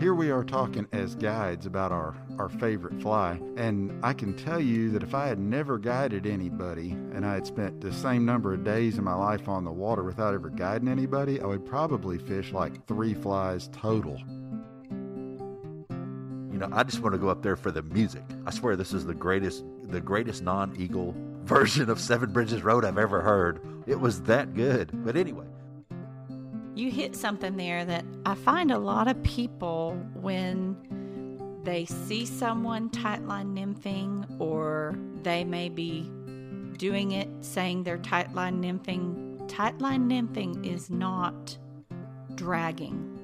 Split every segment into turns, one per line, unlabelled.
Here we are talking as guides about our, our favorite fly, and I can tell you that if I had never guided anybody and I had spent the same number of days in my life on the water without ever guiding anybody, I would probably fish like three flies total.
You know, I just want to go up there for the music. I swear this is the greatest the greatest non-eagle version of Seven Bridges Road I've ever heard. It was that good. But anyway,
you hit something there that I find a lot of people when they see someone tightline nymphing or they may be doing it saying they're tightline nymphing. Tightline nymphing is not dragging.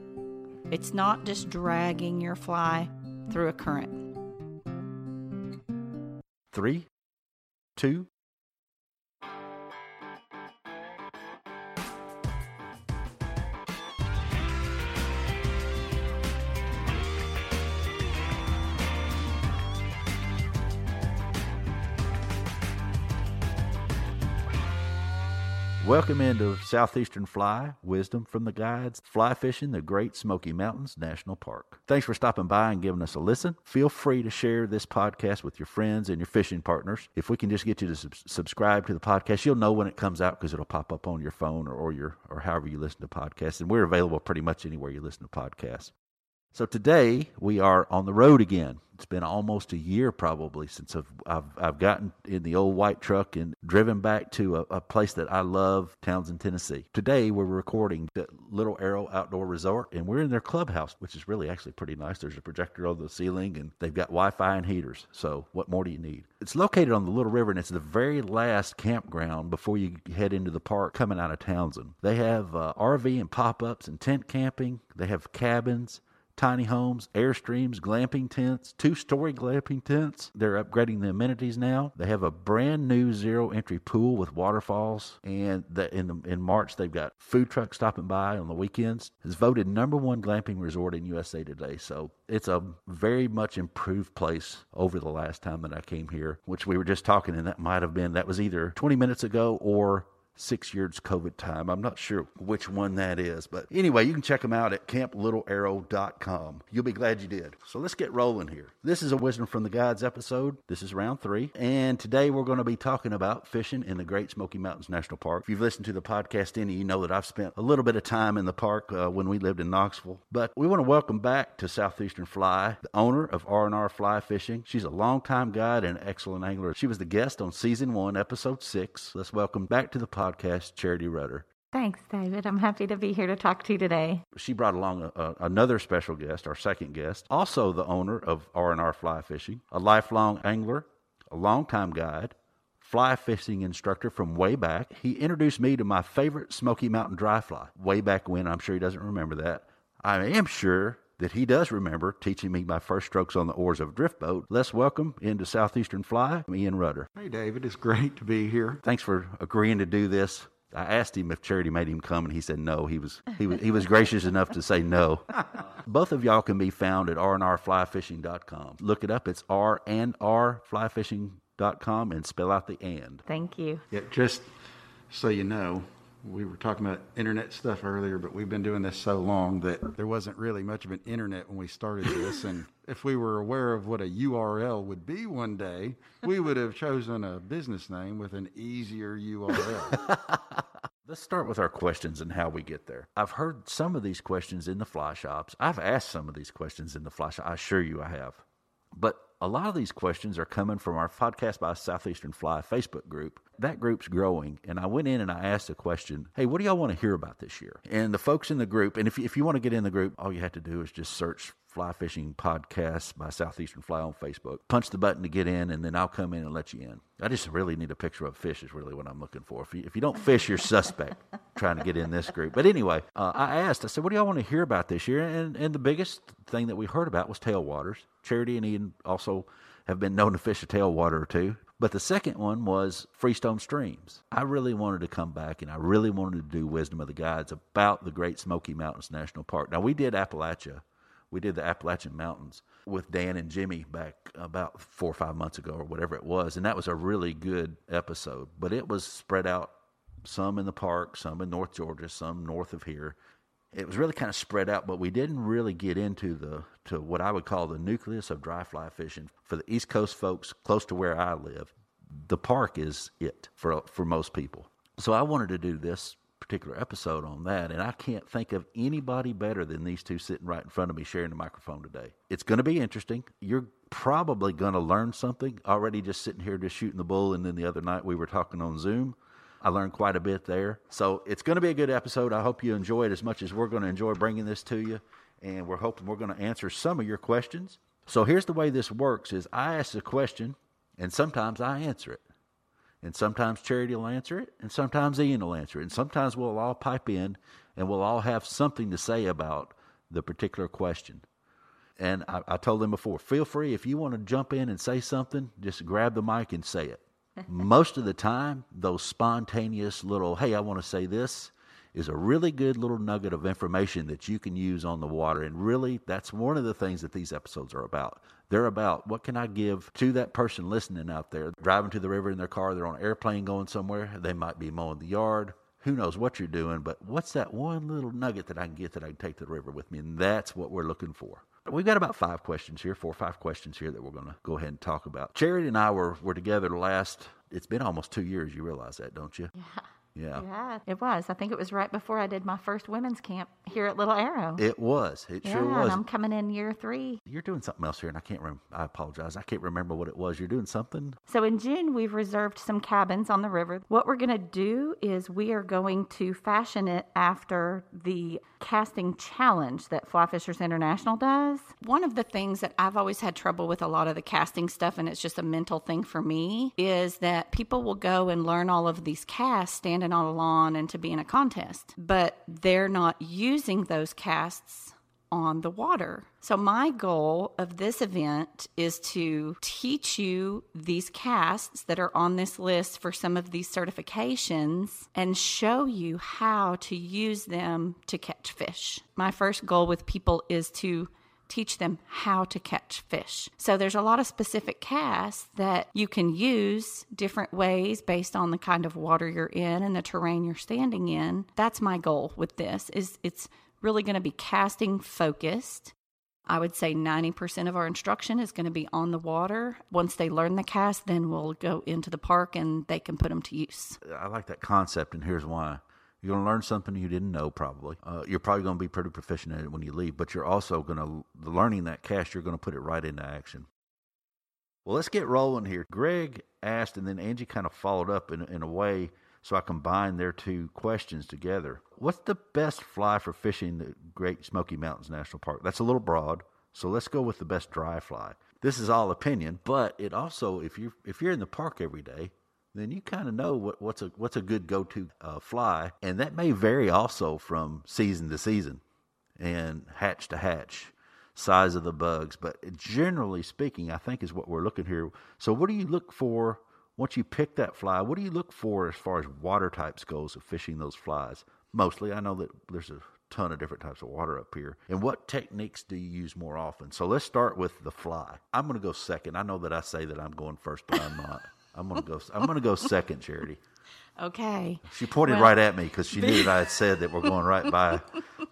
It's not just dragging your fly through a current.
Three, two, Welcome into Southeastern Fly, Wisdom from the Guides, Fly Fishing the Great Smoky Mountains National Park. Thanks for stopping by and giving us a listen. Feel free to share this podcast with your friends and your fishing partners. If we can just get you to sub- subscribe to the podcast, you'll know when it comes out because it'll pop up on your phone or, or your or however you listen to podcasts. And we're available pretty much anywhere you listen to podcasts. So today we are on the road again. It's been almost a year probably since I've I've, I've gotten in the old white truck and driven back to a, a, place that I love, Townsend, Tennessee. Today we're recording at Little Arrow Outdoor Resort and we're in their clubhouse, which is really actually pretty nice. There's a projector on the ceiling and they've got Wi-Fi and heaters. So what more do you need? It's located on the Little River and it's the very last campground before you head into the park coming out of Townsend. They have uh, RV and pop-ups and tent camping. They have cabins tiny homes, airstreams, glamping tents, two story glamping tents. They're upgrading the amenities now. They have a brand new zero entry pool with waterfalls. And the, in, the, in March, they've got food trucks stopping by on the weekends. It's voted number one glamping resort in USA Today. So it's a very much improved place over the last time that I came here, which we were just talking, and that might have been, that was either 20 minutes ago or six years COVID time. I'm not sure which one that is, but anyway, you can check them out at camplittlearrow.com. You'll be glad you did. So let's get rolling here. This is a Wisdom from the Guides episode. This is round three, and today we're going to be talking about fishing in the Great Smoky Mountains National Park. If you've listened to the podcast any, you know that I've spent a little bit of time in the park uh, when we lived in Knoxville. But we want to welcome back to Southeastern Fly, the owner of R&R Fly Fishing. She's a longtime guide and excellent angler. She was the guest on season one, episode six. Let's welcome back to the podcast podcast, Charity Rudder.
Thanks, David. I'm happy to be here to talk to you today.
She brought along a, a, another special guest, our second guest, also the owner of R&R Fly Fishing, a lifelong angler, a longtime guide, fly fishing instructor from way back. He introduced me to my favorite Smoky Mountain dry fly way back when. I'm sure he doesn't remember that. I am sure that he does remember teaching me my first strokes on the oars of a drift boat. Let's welcome into Southeastern Fly, Ian Rudder.
Hey, David, it's great to be here.
Thanks for agreeing to do this. I asked him if Charity made him come, and he said no. He was he was he was gracious enough to say no. Both of y'all can be found at rnrflyfishing.com. Look it up. It's r and r flyfishing.com and spell out the and.
Thank you.
Yeah, just so you know, we were talking about internet stuff earlier, but we've been doing this so long that there wasn't really much of an internet when we started this. and if we were aware of what a URL would be one day, we would have chosen a business name with an easier URL.
Let's start with our questions and how we get there. I've heard some of these questions in the fly shops. I've asked some of these questions in the fly shop. I assure you I have. But a lot of these questions are coming from our podcast by Southeastern Fly Facebook group. That group's growing, and I went in and I asked a question Hey, what do y'all want to hear about this year? And the folks in the group, and if, if you want to get in the group, all you have to do is just search Fly Fishing Podcast by Southeastern Fly on Facebook. Punch the button to get in, and then I'll come in and let you in. I just really need a picture of fish, is really what I'm looking for. If you, if you don't fish, you're suspect trying to get in this group. But anyway, uh, I asked, I said, what do y'all want to hear about this year? And, and the biggest thing that we heard about was tailwaters. Charity and Ian also have been known to fish a tailwater or two. But the second one was freestone streams. I really wanted to come back and I really wanted to do Wisdom of the Guides about the Great Smoky Mountains National Park. Now, we did Appalachia we did the Appalachian Mountains with Dan and Jimmy back about four or five months ago or whatever it was. And that was a really good episode. But it was spread out some in the park, some in North Georgia, some north of here. It was really kind of spread out, but we didn't really get into the to what I would call the nucleus of dry fly fishing for the East Coast folks close to where I live. The park is it for for most people. So I wanted to do this particular episode on that, and I can't think of anybody better than these two sitting right in front of me sharing the microphone today. It's going to be interesting. You're probably going to learn something already just sitting here just shooting the bull, and then the other night we were talking on Zoom. I learned quite a bit there. So it's going to be a good episode. I hope you enjoy it as much as we're going to enjoy bringing this to you. And we're hoping we're going to answer some of your questions. So here's the way this works is I ask a question and sometimes I answer it. And sometimes Charity will answer it, and sometimes Ian will answer it. And sometimes we'll all pipe in and we'll all have something to say about the particular question. And I, I told them before, feel free if you want to jump in and say something, just grab the mic and say it. Most of the time, those spontaneous little, hey, I want to say this, is a really good little nugget of information that you can use on the water. And really, that's one of the things that these episodes are about. They're about what can I give to that person listening out there, driving to the river in their car, they're on an airplane going somewhere, they might be mowing the yard. Who knows what you're doing, but what's that one little nugget that I can get that I can take to the river with me? And that's what we're looking for. We've got about five questions here, four or five questions here that we're going to go ahead and talk about. Charity and I were, were together last, it's been almost two years. You realize that, don't you?
Yeah.
Yeah.
Yeah, it was. I think it was right before I did my first women's camp here at Little Arrow.
It was. It
yeah,
sure was.
and I'm coming in year three.
You're doing something else here, and I can't remember. I apologize. I can't remember what it was. You're doing something.
So in June, we've reserved some cabins on the river. What we're going to do is we are going to fashion it after the casting challenge that Fly Fishers International does. One of the things that I've always had trouble with a lot of the casting stuff, and it's just a mental thing for me, is that people will go and learn all of these casts standing on a lawn and to be in a contest, but they're not using those casts on the water. So, my goal of this event is to teach you these casts that are on this list for some of these certifications and show you how to use them to catch fish. My first goal with people is to teach them how to catch fish. So there's a lot of specific casts that you can use different ways based on the kind of water you're in and the terrain you're standing in. That's my goal with this is it's really going to be casting focused. I would say 90% of our instruction is going to be on the water. Once they learn the cast, then we'll go into the park and they can put them to use.
I like that concept, and here's why. You're going to learn something you didn't know, probably. Uh, you're probably going to be pretty proficient at it when you leave, but you're also going to, learning that cast, you're going to put it right into action. Well, let's get rolling here. Greg asked, and then Angie kind of followed up in, in a way so I combined their two questions together. What's the best fly for fishing the Great Smoky Mountains National Park? That's a little broad, so let's go with the best dry fly. This is all opinion, but it also, if you're if you're in the park every day, then you kind of know what, what's a what's a good go-to uh, fly, and that may vary also from season to season, and hatch to hatch, size of the bugs. But generally speaking, I think is what we're looking here. So, what do you look for once you pick that fly? What do you look for as far as water types goes of fishing those flies? Mostly, I know that there's a ton of different types of water up here. And what techniques do you use more often? So let's start with the fly. I'm going to go second. I know that I say that I'm going first, but I'm not. I'm going to go. I'm to go second, Charity.
Okay.
She pointed
Well-
right at me because she knew that I had said that we're going right by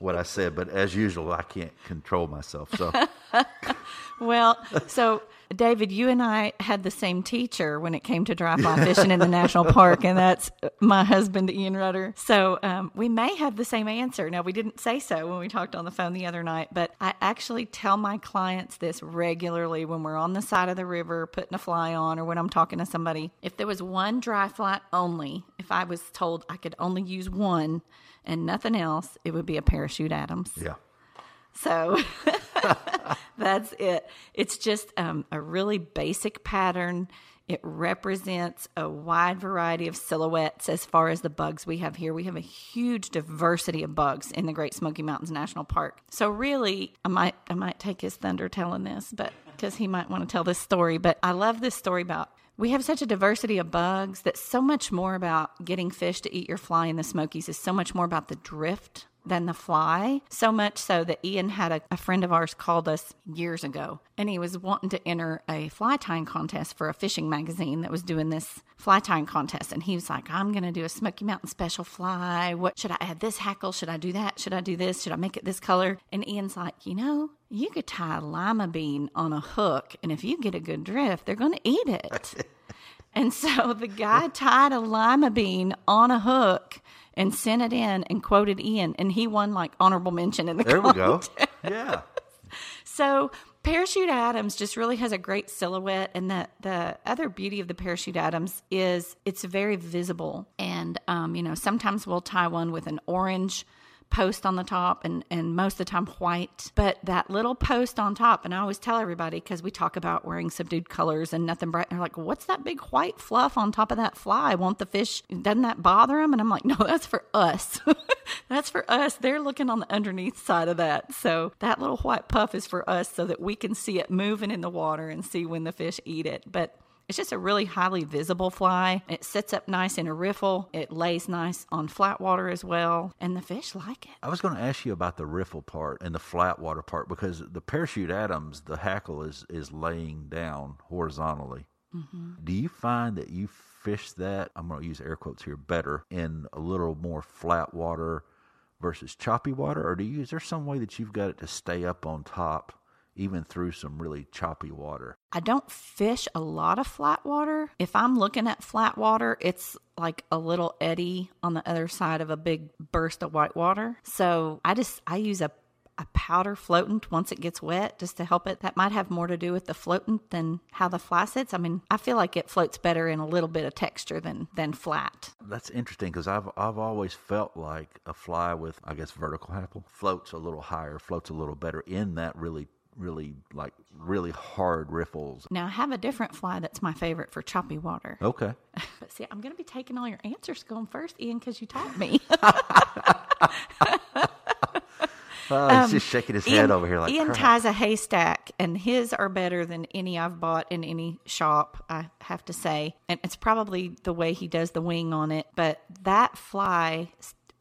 what I said. But as usual, I can't control myself. So
Well, so David, you and I had the same teacher when it came to dry fly fishing in the national park, and that's my husband, Ian Rudder. So um, we may have the same answer. Now, we didn't say so when we talked on the phone the other night, but I actually tell my clients this regularly when we're on the side of the river putting a fly on or when I'm talking to somebody. If there was one dry fly only, if I was told I could only use one and nothing else, it would be a parachute Adams.
yeah,
So that's it. It's just um, a really basic pattern. It represents a wide variety of silhouettes as far as the bugs we have here. We have a huge diversity of bugs in the Great Smoky Mountains National Park. So really, I might I might take his thunder telling this, but because he might want to tell this story. But I love this story about we have such a diversity of bugs that so much more about getting fish to eat your fly in the Smokies is so much more about the drift than the fly. So much so that Ian had a, a friend of ours called us years ago and he was wanting to enter a fly tying contest for a fishing magazine that was doing this fly tying contest. And he was like, I'm going to do a Smoky Mountain special fly. What should I add this hackle? Should I do that? Should I do this? Should I make it this color? And Ian's like, you know, you could tie a lima bean on a hook. And if you get a good drift, they're going to eat it. and so the guy tied a lima bean on a hook and sent it in and quoted Ian, and he won like honorable mention in the
There we go. Yeah.
So Parachute Adams just really has a great silhouette, and the the other beauty of the Parachute Adams is it's very visible. And um, you know, sometimes we'll tie one with an orange post on the top and and most of the time white. But that little post on top and i always tell everybody because we talk about wearing subdued colors and nothing bright and they're like what's that big white fluff on top of that fly? Won't the fish doesn't that bother them and i'm like no that's for us. That's for us. They're looking on the underneath side of that. So that little white puff is for us so that we can see it moving in the water and see when the fish eat it. But it's just a really highly visible fly. It sits up nice in a riffle. It lays nice on flat water as well, and the fish like it.
I was going to ask you about the riffle part and the flat water part because the parachute Adams, the hackle is is laying down horizontally. Mm-hmm. Do you find that you fish that? I'm going to use air quotes here. Better in a little more flat water versus choppy water, or do you? Is there some way that you've got it to stay up on top even through some really choppy water?
I don't fish a lot of flat water. If I'm looking at flat water, it's like a little eddy on the other side of a big burst of white water. So I just I use a a powder floatant once it gets wet just to help it. That might have more to do with the floatant than how the fly sits. I mean, I feel like it floats better in a little bit of texture than than flat.
That's interesting because I've I've always felt like a fly with I guess vertical hackle floats a little higher, floats a little better in that really really like really hard riffles.
Now I have a different fly that's my favorite for choppy water.
Okay.
But see, I'm going to be taking all your answers going first, Ian, because you taught me.
Uh, he's just shaking his head over here like
Um, Ian
crap.
ties a haystack, and his are better than any I've bought in any shop. I have to say, and it's probably the way he does the wing on it. But that fly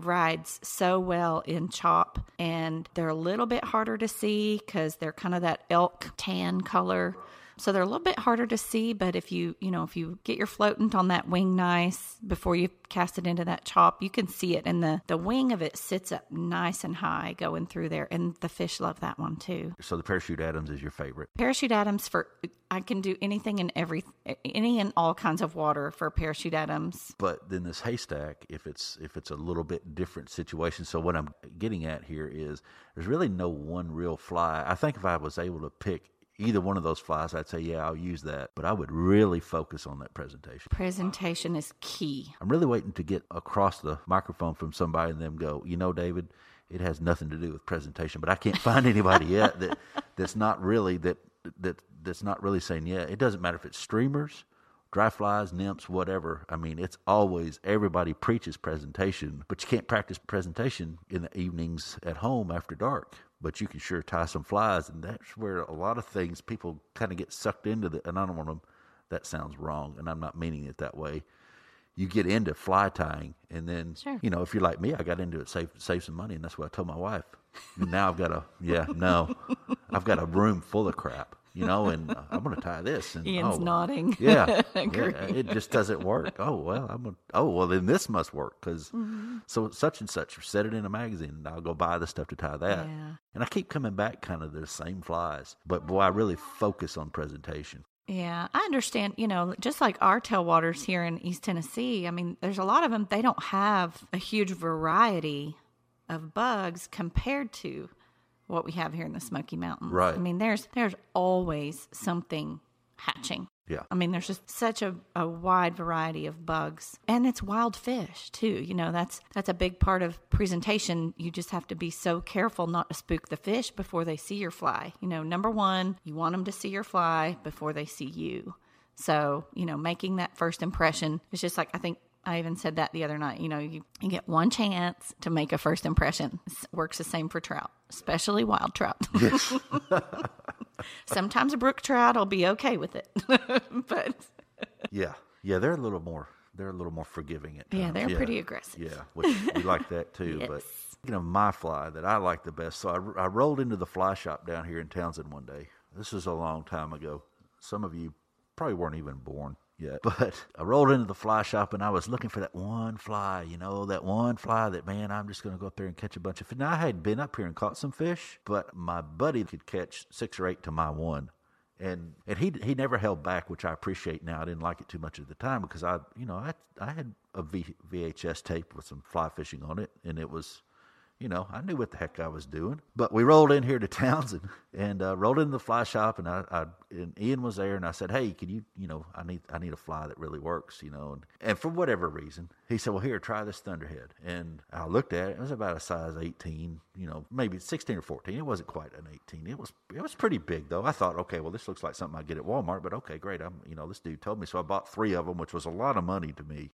rides so well in chop, and they're a little bit harder to see because they're kind of that elk tan color. So they're a little bit harder to see, but if you, you know, if you get your floatant on that wing nice before you cast it into that chop, you can see it. And the, the wing of it sits up nice and high going through there. And the fish love that one too.
So the parachute Adams is your favorite.
Parachute Adams for, I can do anything in every, any and all kinds of water for Parachute Adams.
But then this haystack, if it's if it's a little bit different situation. So what I'm getting at here is there's really no one real fly. I think if I was able to pick either one of those flies, I'd say yeah, I'll use that. But I would really focus on that presentation.
Presentation is key.
I'm really waiting to get across the microphone from somebody and them go, you know, David, it has nothing to do with presentation, but I can't find anybody yet that that's not really that that that's not really saying yeah. It doesn't matter if it's streamers, dry flies, nymphs, whatever. I mean, it's always everybody preaches presentation, but you can't practice presentation in the evenings at home after dark. But you can sure tie some flies, and that's where a lot of things people kind of get sucked into. The, and I don't want to. That sounds wrong, and I'm not meaning it that way you get into fly tying and then
Sure.
you know if you're like me i got into it save save some money and that's what i told my wife now i've got a yeah no i've got a room full of crap you know and i'm gonna tie this and
Ian's
oh,
nodding.
yeah, yeah it just doesn't work oh well i'm gonna oh well then this must work because
Mm-hmm.
so such and such set it in a magazine and i'll go buy the stuff to tie that
Yeah.
and i keep coming back kind of the same flies but boy i really focus on presentation
Yeah, I understand. You know, just like our tailwaters here in East Tennessee, I mean, there's a lot of them, they don't have a huge variety of bugs compared to what we have here in the Smoky Mountains.
Right.
I mean, there's there's always something hatching.
yeah
I mean, there's just such a, a wide variety of bugs, and it's wild fish too. You know, that's that's a big part of presentation. You just have to be so careful not to spook the fish before they see your fly. You know, number one, you want them to see your fly before they see you. So, you know, making that first impression is just like I think I even said that the other night. You know, you, you get one chance to make a first impression. It works the same for trout, especially wild trout. Sometimes a brook trout will be okay with it, but
Yeah, yeah, they're a little more. They're a little more forgiving at times.
Yeah, they're pretty aggressive.
Yeah, which we like that too. But
Yes.
You know, my fly that I like the best. So I, I rolled into the fly shop down here in Townsend one day. This is a long time ago. Some of you probably weren't even born yet. But I rolled into the fly shop and I was looking for that one fly, you know, that one fly that, man, I'm just going to go up there and catch a bunch of fish. Now, I had been up here and caught some fish, but my buddy could catch six or eight to my one. And and he he never held back, which I appreciate now. I didn't like it too much at the time because I you know I I had a v, VHS tape with some fly fishing on it, and it was you know, I knew what the heck I was doing. But we rolled in here to Townsend and uh, rolled into the fly shop, and I, I, and Ian was there, and I said, "Hey, can you, you know, I need I need a fly that really works, you know." And, and for whatever reason, he said, "Well, here, try this Thunderhead." And I looked at it; it was about a size 18, you know, maybe 16 or 14. It wasn't quite an 18. It was it was pretty big though. I thought, okay, well, this looks like something I get at Walmart, but okay, great. I'm, you know, this dude told me, so I bought three of them, which was a lot of money to me.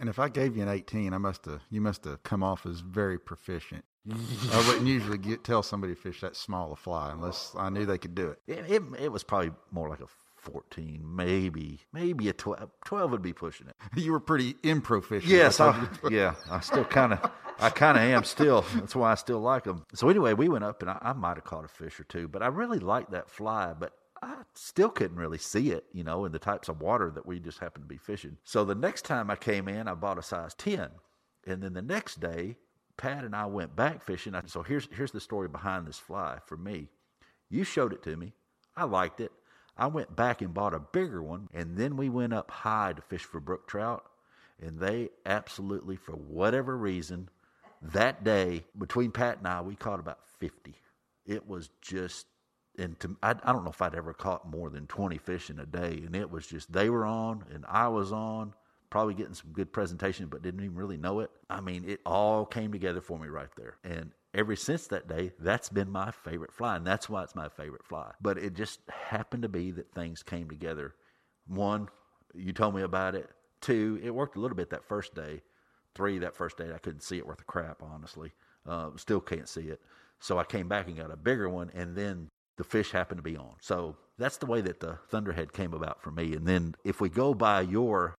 And if I gave you an 18, I must have you must have come off as very proficient. I wouldn't usually get, tell somebody to fish that small a fly unless I knew they could do it.
It, it, it was probably more like a 14, maybe, maybe a 12. 12 would be pushing it.
You were pretty improficient.
Yes, I, yeah, I still kind of, I kind of am still. That's why I still like them. So anyway, we went up and I, I might have caught a fish or two, but I really liked that fly, but I still couldn't really see it, you know, in the types of water that we just happened to be fishing. So the next time I came in, I bought a size 10. And then the next day, Pat and I went back fishing. So here's here's the story behind this fly for me. You showed it to me. I liked it. I went back and bought a bigger one, and then we went up high to fish for brook trout, and they absolutely, for whatever reason, that day between Pat and I, we caught about fifty. It was just, and to, I, I don't know if I'd ever caught more than twenty fish in a day, and it was just they were on and I was on probably getting some good presentation, but didn't even really know it. I mean, it all came together for me right there. And ever since that day, that's been my favorite fly, and that's why it's my favorite fly. But it just happened to be that things came together. One, you told me about it. Two, it worked a little bit that first day. Three, that first day I couldn't see it worth a crap, honestly. Uh, still can't see it. So I came back and got a bigger one, and then the fish happened to be on. So that's the way that the Thunderhead came about for me. And then if we go by your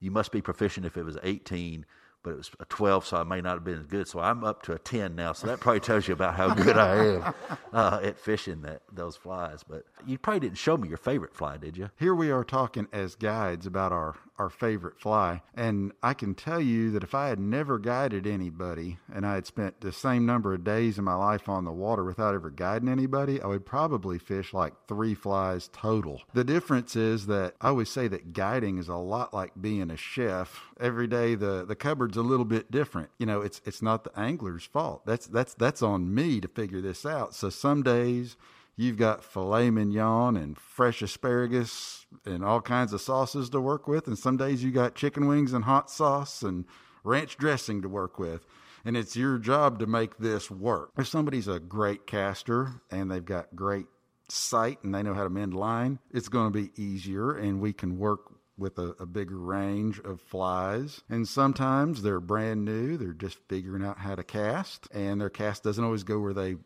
you must be proficient if it was 18 but it was a 12, so I may not have been as good. So I'm up to a 10 now. So that probably tells you about how good I am uh, at fishing that those flies. But you probably didn't show me your favorite fly, did you?
Here we are talking as guides about our, our favorite fly. And I can tell you that if I had never guided anybody and I had spent the same number of days in my life on the water without ever guiding anybody, I would probably fish like three flies total. The difference is that I always say that guiding is a lot like being a chef. Every day the, the cupboard's a little bit different. You know, it's it's not the angler's fault. That's that's that's on me to figure this out. So some days you've got filet mignon and fresh asparagus and all kinds of sauces to work with, and some days you got chicken wings and hot sauce and ranch dressing to work with. And it's your job to make this work. If somebody's a great caster and they've got great sight and they know how to mend line, it's going to be easier and we can work with a, a, bigger range of flies. And sometimes they're brand new, they're just figuring out how to cast, and their cast doesn't always go where they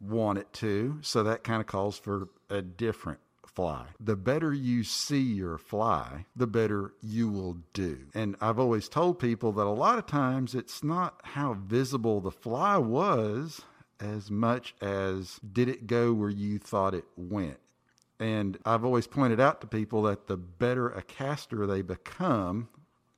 want it to. So that kind of calls for a different fly. The better you see your fly, the better you will do. And I've always told people that a lot of times it's not how visible the fly was as much as did it go where you thought it went. And I've always pointed out to people that the better a caster they become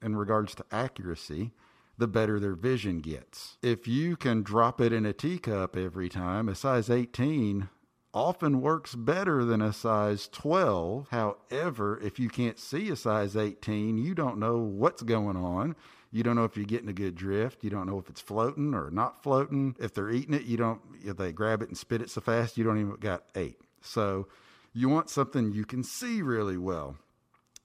in regards to accuracy, the better their vision gets. If you can drop it in a teacup every time, a size 18 often works better than a size 12. However, if you can't see a size 18, you don't know what's going on. You don't know if you're getting a good drift. You don't know if it's floating or not floating. If they're eating it, you don't, if they grab it and spit it so fast, you don't even got eight. So you want something you can see really well.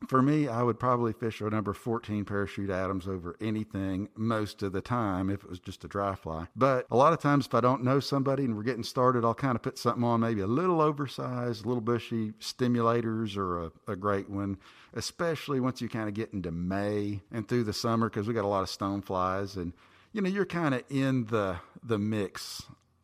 For me, I would probably fish a number 14 parachute Adams over anything most of the time if it was just a dry fly. But a lot of times, if I don't know somebody and we're getting started, I'll kind of put something on maybe a little oversized, little bushy stimulators or a, a great one, especially once you kind of get into May and through the summer because we got a lot of stone flies and you know you're kind of in the the mix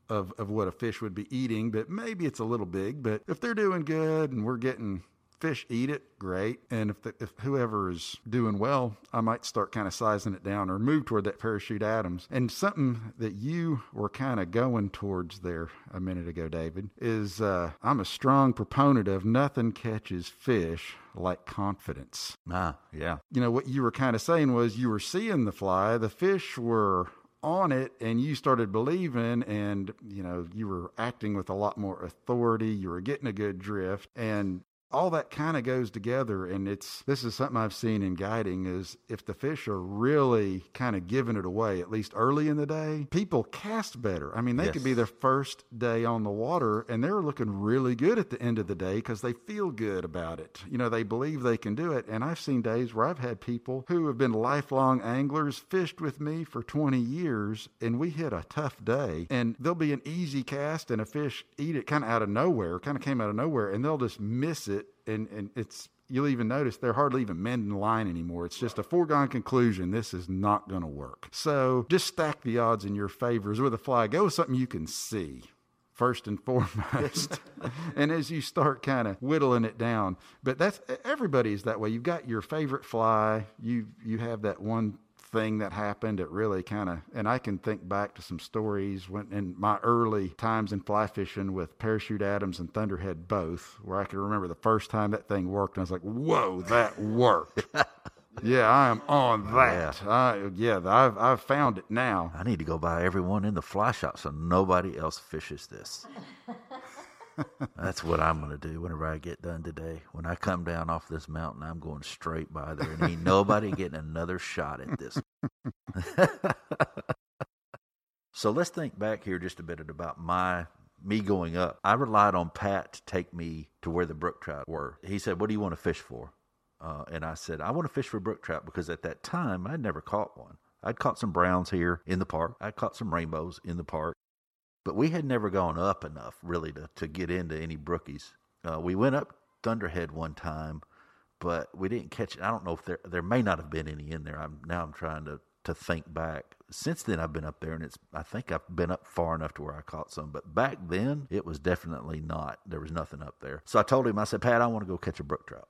of, of what a fish would be eating, but maybe it's a little big. But if they're doing good and we're getting fish eat it, great. And if the, if whoever is doing well, I might start kind of sizing it down or move toward that parachute Adams. And something that you were kind of going towards there a minute ago, David, is uh, I'm a strong proponent of nothing catches fish like confidence.
Ah, yeah.
You know, what you were kind of saying was you were seeing the fly, the fish were on it and you started believing and you know you were acting with a lot more authority you were getting a good drift and all that kind of goes together and it's this is something i've seen in guiding is if the fish are really kind of giving it away at least early in the day people cast better. I mean they could be their first day on the water and they're looking really good at the end of the day because they feel good about it. You know they believe they can do it and i've seen days where i've had people who have been lifelong anglers fished with me for 20 years and we hit a tough day and there'll be an easy cast and a fish eat it kind of out of nowhere kind of came out of nowhere and they'll just miss it and and it's you'll even notice they're hardly even mending line anymore. It's just a foregone conclusion. This is not going to work. So just stack the odds in your favors with a fly. Go with something you can see first and foremost. and as you start kind of whittling it down, but that's everybody's that way. You've got your favorite fly. You you have that one thing that happened It really kind of and I can think back to some stories when in my early times in fly fishing with Parachute Adams and Thunderhead both, where I can remember the first time that thing worked and I was like, "Whoa, that worked." yeah, I am on that. I, yeah, I've I've found it now.
I need to go buy everyone in the fly shop so nobody else fishes this. That's what I'm going to do whenever I get done today. When I come down off this mountain, I'm going straight by there and ain't nobody getting another shot at this. so let's think back here just a bit about my me going up. I relied on Pat to take me to where the brook trout were. He said, "What do you want to fish for?" Uh, and I said, "I want to fish for brook trout because at that time I'd never caught one. I'd caught some browns here in the park. I'd caught some rainbows in the park, but we had never gone up enough really to to get into any brookies. Uh, we went up Thunderhead one time, but we didn't catch. It. I don't know if there there may not have been any in there. I'm now I'm trying to to think back. Since then, I've been up there, and it's. I think I've been up far enough to where I caught some. But back then, it was definitely not. There was nothing up there. So I told him, I said, Pat, I want to go catch a brook trout.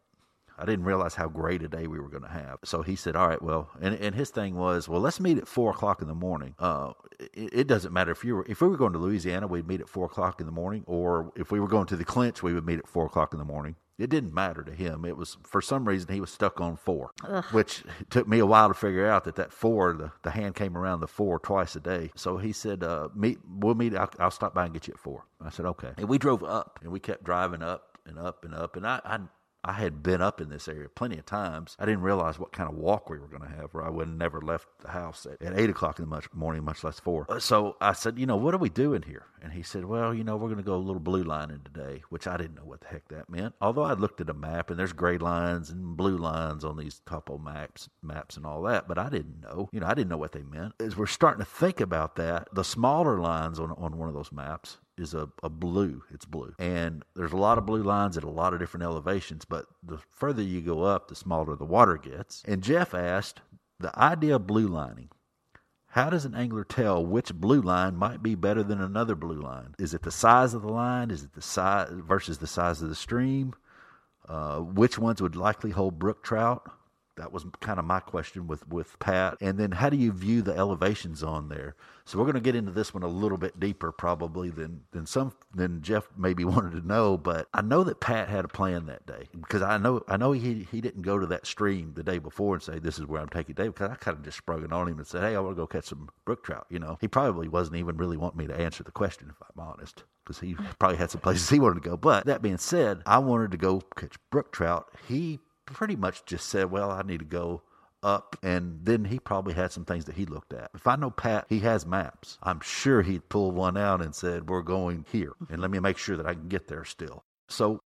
I didn't realize how great a day we were going to have. So he said, "All right, well," and and his thing was, "Well, let's meet at four o'clock in the morning. Uh, it, it doesn't matter if you were if we were going to Louisiana, we'd meet at four o'clock in the morning, or if we were going to the Clinch, we would meet at four o'clock in the morning. It didn't matter to him. It was for some reason he was stuck on four, which took me a while to figure out that that four, the, the hand came around the four twice a day. So he said, uh, "Meet, we'll meet. I'll, I'll stop by and get you at four. I said, "Okay." And we drove up, and we kept driving up and up and up, and I. I I had been up in this area plenty of times. I didn't realize what kind of walk we were going to have, or I would have never left the house at, at 8 o'clock in the morning, much less 4. Uh, So I said, You know, what are we doing here? And he said, Well, you know, we're going to go a little blue lining today, which I didn't know what the heck that meant. Although I looked at a map and there's gray lines and blue lines on these couple maps, maps and all that, but I didn't know. You know, I didn't know what they meant. As we're starting to think about that, the smaller lines on, on one of those maps is a, a blue. It's blue. And there's a lot of blue lines at a lot of different elevations, but the further you go up, the smaller the water gets. And Jeff asked the idea of blue lining. How does an angler tell which blue line might be better than another blue line? Is it the size of the line? Is it the size versus the size of the stream? Uh, which ones would likely hold brook trout? That was kind of my question with, with Pat. And then how do you view the elevations on there? So we're going to get into this one a little bit deeper probably than, than some than Jeff maybe wanted to know. But I know that Pat had a plan that day because I know I know he he didn't go to that stream the day before and say this is where I'm taking Dave because I kind of just sprung it on him and said hey I want to go catch some brook trout. You know he probably wasn't even really wanting me to answer the question if I'm honest because he probably had some places he wanted to go. But that being said, I wanted to go catch brook trout. He pretty much just said, well, I need to go up. And then he probably had some things that he looked at. If I know Pat, he has maps. I'm sure he'd pull one out and said, we're going here. And let me make sure that I can get there still. So,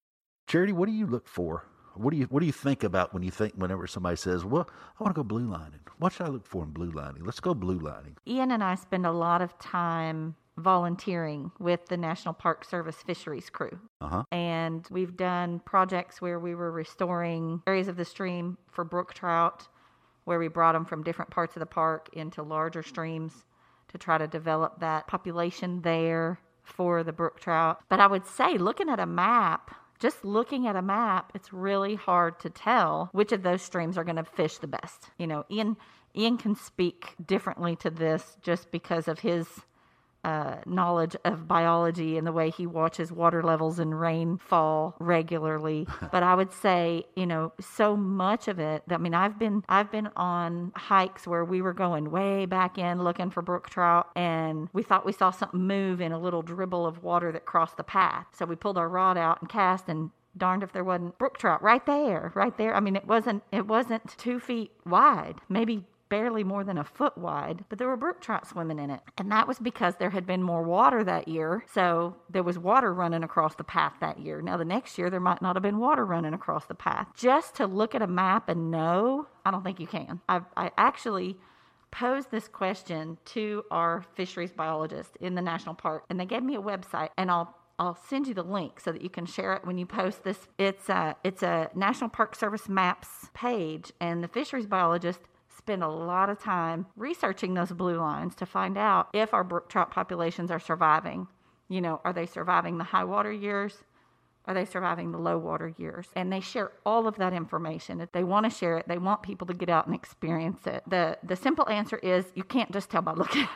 Charity, what do you look for? What do you what do you think about when you think whenever somebody says, "Well, I want to go blue lining"? What should I look for in blue lining? Let's go blue lining.
Ian and I spend a lot of time volunteering with the National Park Service fisheries crew.
Uh-huh.
And we've done projects where we were restoring areas of the stream for brook trout, where we brought them from different parts of the park into larger streams to try to develop that population there for the brook trout. But I would say, looking at a map, just looking at a map, it's really hard to tell which of those streams are going to fish the best. You know, Ian Ian can speak differently to this just because of his uh, knowledge of biology and the way he watches water levels and rainfall regularly. but I would say, you know, so much of it. I mean, I've been I've been on hikes where we were going way back in looking for brook trout, and we thought we saw something move in a little dribble of water that crossed the path. So we pulled our rod out and cast and darned if there wasn't brook trout right there right there i mean it wasn't it wasn't two feet wide maybe barely more than a foot wide, but there were brook trout swimming in it. And that was because there had been more water that year. So there was water running across the path that year. Now, the next year, there might not have been water running across the path. Just to look at a map and know, I don't think you can. I, I actually posed this question to our fisheries biologist in the national park, and they gave me a website, and I'll I'll send you the link so that you can share it when you post this. It's a it's a National Park Service maps page, and the fisheries biologist spend a lot of time researching those blue lines to find out if our brook trout populations are surviving. You know, are they surviving the high water years? Are they surviving the low water years? And they share all of that information. If they want to share it, they want people to get out and experience it. The the simple answer is you can't just tell by looking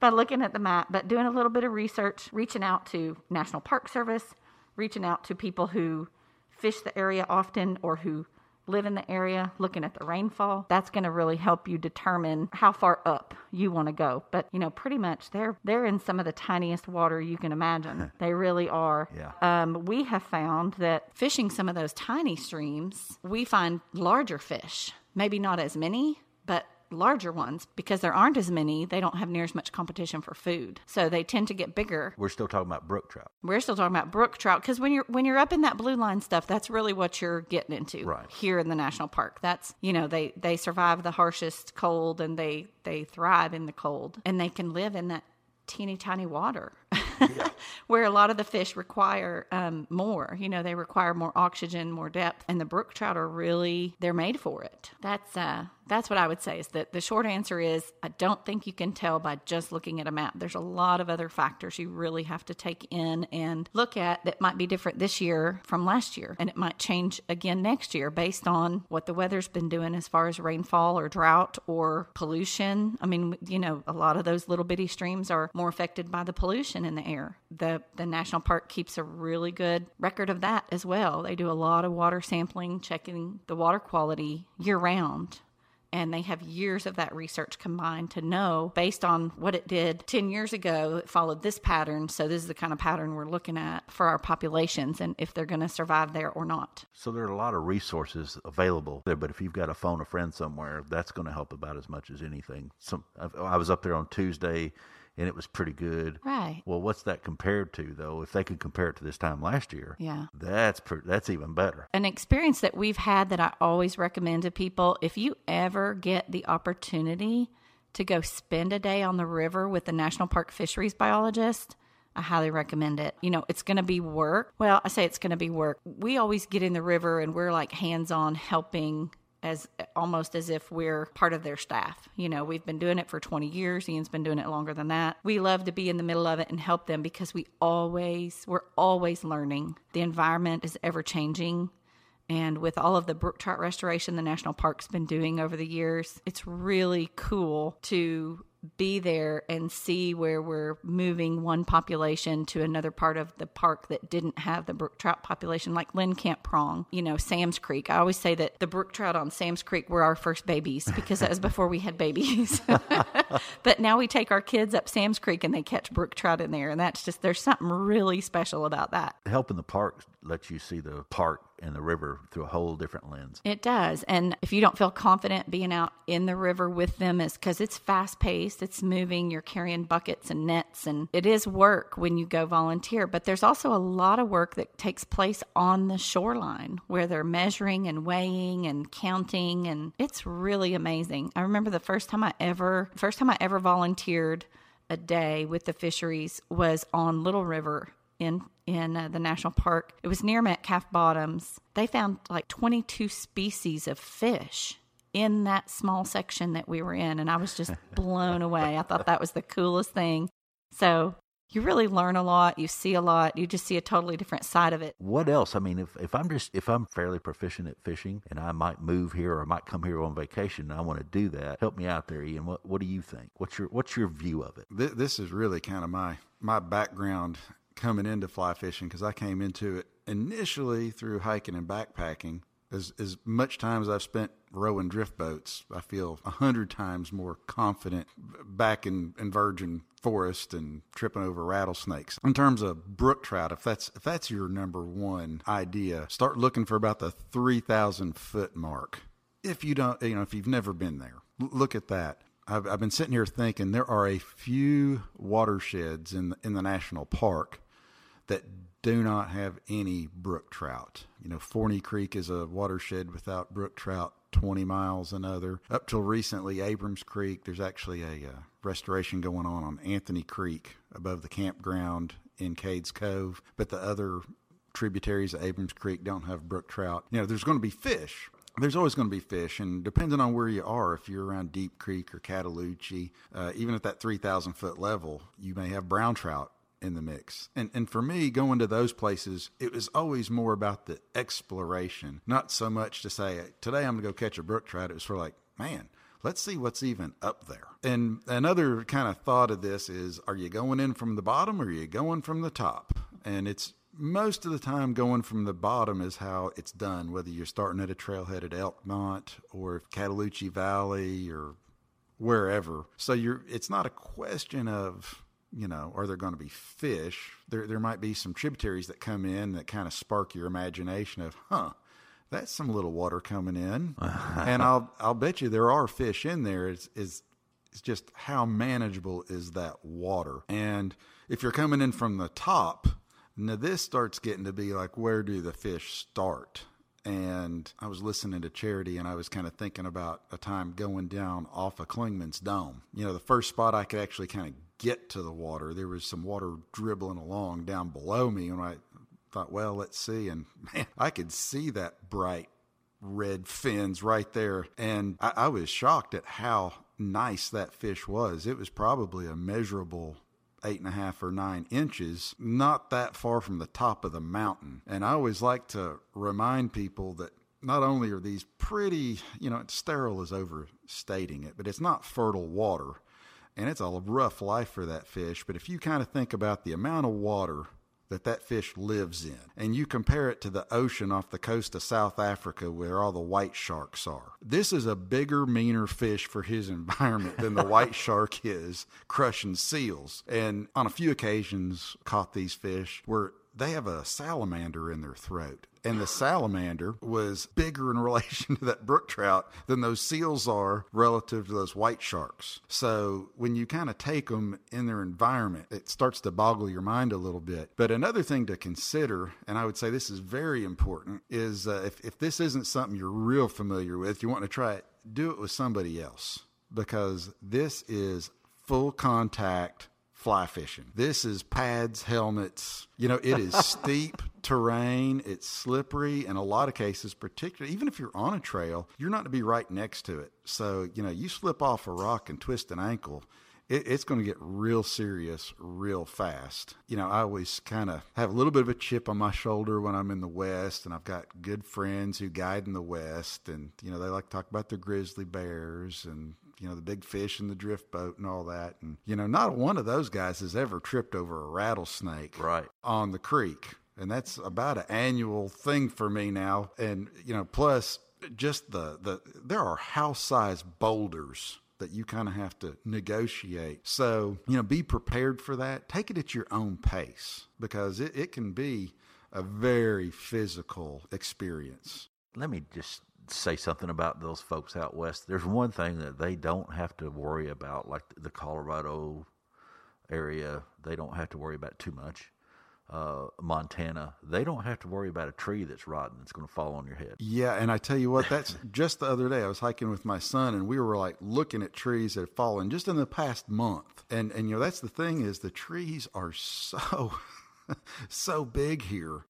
by looking at the map, but doing a little bit of research, reaching out to National Park Service, reaching out to people who fish the area often or who live in the area, looking at the rainfall, that's going to really help you determine how far up you want to go. But you know, pretty much they're they're in some of the tiniest water you can imagine. they really are.
Yeah.
Um, we have found that fishing some of those tiny streams, we find larger fish. Maybe not as many, but larger ones because there aren't as many they don't have near as much competition for food. So they tend to get bigger.
We're still talking about brook trout.
we're still talking about brook trout because when you're when you're up in that blue line stuff that's really what you're getting into
Right.
here in the national park. That's you know they they survive the harshest cold and they they thrive in the cold. And they can live in that teeny tiny water where a lot of the fish require um, more. You know they require more oxygen more depth and the brook trout are really they're made for it. That's uh that's what i would say is that the short answer is i don't think you can tell by just looking at a map. There's a lot of other factors you really have to take in and look at that might be different this year from last year and it might change again next year based on what the weather's been doing as far as rainfall or drought or pollution. I mean you know a lot of those little bitty streams are more affected by the pollution in the air. The the national park keeps a really good record of that as well. They do a lot of water sampling checking the water quality year round and they have years of that research combined to know based on what it did 10 years ago it followed this pattern so this is the kind of pattern we're looking at for our populations and if they're going to survive there or not
So there are a lot of resources available there, but if you've got to phone a friend somewhere, that's going to help about as much as anything. Some I was up there on Tuesday, and it was pretty good.
right
Well, what's that compared to though? If they could compare it to this time last year,
yeah
that's pre- that's even better.
an experience that we've had that I always recommend to people if you ever get the opportunity to go spend a day on the river with the National Park fisheries biologist, I highly recommend it. You know, it's going to be work. Well, I say it's going to be work. We always get in the river and we're like hands on helping as almost as if we're part of their staff. You know, we've been doing it for 20 years. Ian's been doing it longer than that. We love to be in the middle of it and help them because we always, we're always learning. The environment is ever changing. And with all of the brook trout restoration the national park's been doing over the years, it's really cool to be there and see where we're moving one population to another part of the park that didn't have the brook trout population, like Lynn Camp Prong, you know, Sam's Creek. I always say that the brook trout on Sam's Creek were our first babies because that was before we had babies. but now we take our kids up Sam's Creek and they catch brook trout in there. And that's just, there's something really special about that.
Helping the park lets you see the park and the river through a whole different lens.
It does. And if you don't feel confident being out in the river with them is cuz it's fast paced, it's moving, you're carrying buckets and nets and it is work when you go volunteer, but there's also a lot of work that takes place on the shoreline where they're measuring and weighing and counting and it's really amazing. I remember the first time I ever first time I ever volunteered a day with the fisheries was on Little River in in uh, the national park. It was near Metcalf Bottoms. They found like 22 species of fish in that small section that we were in and I was just blown away. I thought that was the coolest thing. So, you really learn a lot, you see a lot, you just see a totally different side of it.
What else? I mean, if, if I'm just if I'm fairly proficient at fishing and I might move here or I might come here on vacation and I want to do that, help me out there, Ian. What what do you think? What's your what's your view of it?
Th- This is really kind of my my background coming into fly fishing because I came into it initially through hiking and backpacking. As as much time as I've spent rowing drift boats, I feel a hundred times more confident back in, in virgin forest and tripping over rattlesnakes. In terms of brook trout, if that's if that's your number one idea, start looking for about the three thousand foot mark. If you don't, you know, if you've never been there, look at that. I've, I've been sitting here thinking there are a few watersheds in the, in the national park that do not have any brook trout. You know, Forney Creek is a watershed without brook trout. 20 miles another. Up till recently, Abrams Creek, there's actually a uh, restoration going on on Anthony Creek above the campground in Cades Cove. But the other tributaries of Abrams Creek don't have brook trout. You know, there's going to be fish. There's always going to be fish, and depending on where you are, if you're around Deep Creek or Cataloochee, uh, even at that 3,000 foot level, you may have brown trout in the mix. And and for me, going to those places, it was always more about the exploration, not so much to say today I'm going to go catch a brook trout. It was of like, man, let's see what's even up there. And another kind of thought of this is, are you going in from the bottom or are you going from the top? And it's most of the time going from the bottom is how it's done, whether you're starting at a trailhead at Elkmont or Cataloochee Valley or wherever. So you're it's not a question of you know, are there going to be fish? There, there might be some tributaries that come in that kind of spark your imagination of, huh, that's some little water coming in, and I'll, I'll bet you there are fish in there. It's, it's, it's just how manageable is that water? And if you're coming in from the top, now this starts getting to be like, where do the fish start? and I was listening to Charity and I was kind of thinking about a time going down off of Clingman's Dome. You know, the first spot I could actually kind of get to the water, there was some water dribbling along down below me. And I thought, well, let's see. And man, I could see that bright red fins right there. And I, I was shocked at how nice that fish was. It was probably a measurable eight and a half or nine inches, not that far from the top of the mountain. And I always like to remind people that not only are these pretty, you know, sterile is overstating it, but it's not fertile water. And it's a rough life for that fish. But if you kind of think about the amount of water that that fish lives in. And you compare it to the ocean off the coast of South Africa where all the white sharks are. This is a bigger, meaner fish for his environment than the white shark is crushing seals. And on a few occasions, caught these fish where they have a salamander in their throat. And the salamander was bigger in relation to that brook trout than those seals are relative to those white sharks. So when you kind of take them in their environment, it starts to boggle your mind a little bit. But another thing to consider, and I would say this is very important, is uh, if, if this isn't something you're real familiar with, you want to try it, do it with somebody else because this is full contact fly fishing. This is pads, helmets. You know, it is steep terrain, it's slippery in a lot of cases, particularly even if you're on a trail, you're not to be right next to it. So, you know, you slip off a rock and twist an ankle, it's going to get real serious real fast. You know, I always kind of have a little bit of a chip on my shoulder when I'm in the West, and I've got good friends who guide in the West, and, you know, they like to talk about the grizzly bears and, you know, the big fish in the drift boat and all that. And, you know, not one of those guys has ever tripped over a rattlesnake
Right.
on the creek. And that's about an annual thing for me now. And, you know, plus just the, the there are house size boulders that you kind of have to negotiate. So, you know, be prepared for that. Take it at your own pace because it, it can be a very physical experience.
Let me just say something about those folks out west. There's one thing that they don't have to worry about, like the Colorado area, they don't have to worry about too much. Uh, Montana, they don't have to worry about a tree that's rotten that's going to fall on your head.
Yeah, and I tell you what, that's just the other day I was hiking with my son and we were like looking at trees that have fallen just in the past month. And and you know, that's the thing is the trees are so so big here.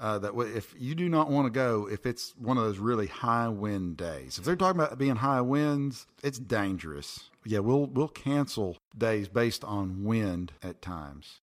Uh, that if you do not want to go, if it's one of those really high wind days, if they're talking about being high winds, it's dangerous. Yeah, we'll we'll cancel days based on wind at times.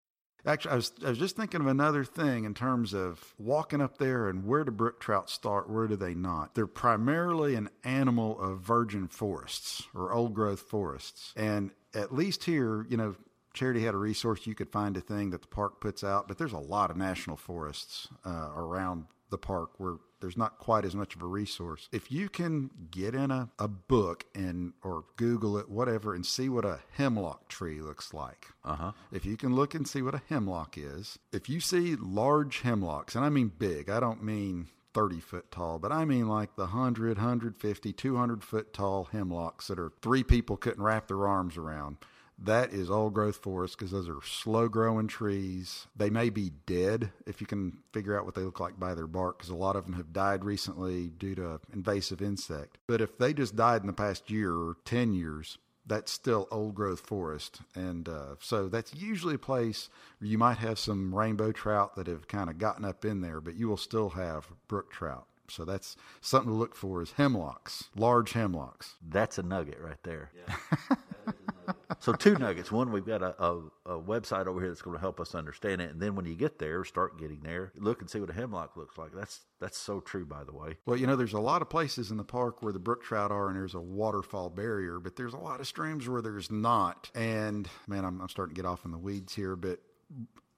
Actually, I was, I was just thinking of another thing in terms of walking up there and where do brook trout start, where do they not? They're primarily an animal of virgin forests or old growth forests. And at least here, you know, Charity had a resource you could find a thing that the park puts out, but there's a lot of national forests uh, around the park where there's not quite as much of a resource. If you can get in a, a book and or Google it, whatever, and see what a hemlock tree looks like.
Uh-huh.
If you can look and see what a hemlock is, if you see large hemlocks, and I mean big, I don't mean 30 foot tall, but I mean like the 100, 150, 200 foot tall hemlocks that are three people couldn't wrap their arms around that is old growth forest because those are slow growing trees. They may be dead if you can figure out what they look like by their bark because a lot of them have died recently due to invasive insect. But if they just died in the past year or 10 years, that's still old growth forest. And uh, so that's usually a place where you might have some rainbow trout that have kind of gotten up in there, but you will still have brook trout. So that's something to look for is hemlocks, large hemlocks.
That's a nugget right there. Yeah. so two nuggets. One, we've got a, a, a, website over here that's going to help us understand it, and then when you get there, start getting there, look and see what a hemlock looks like. That's that's so true, by the way.
Well, you know, there's a lot of places in the park where the brook trout are, and there's a waterfall barrier, but there's a lot of streams where there's not. And man, I'm, I'm starting to get off in the weeds here, but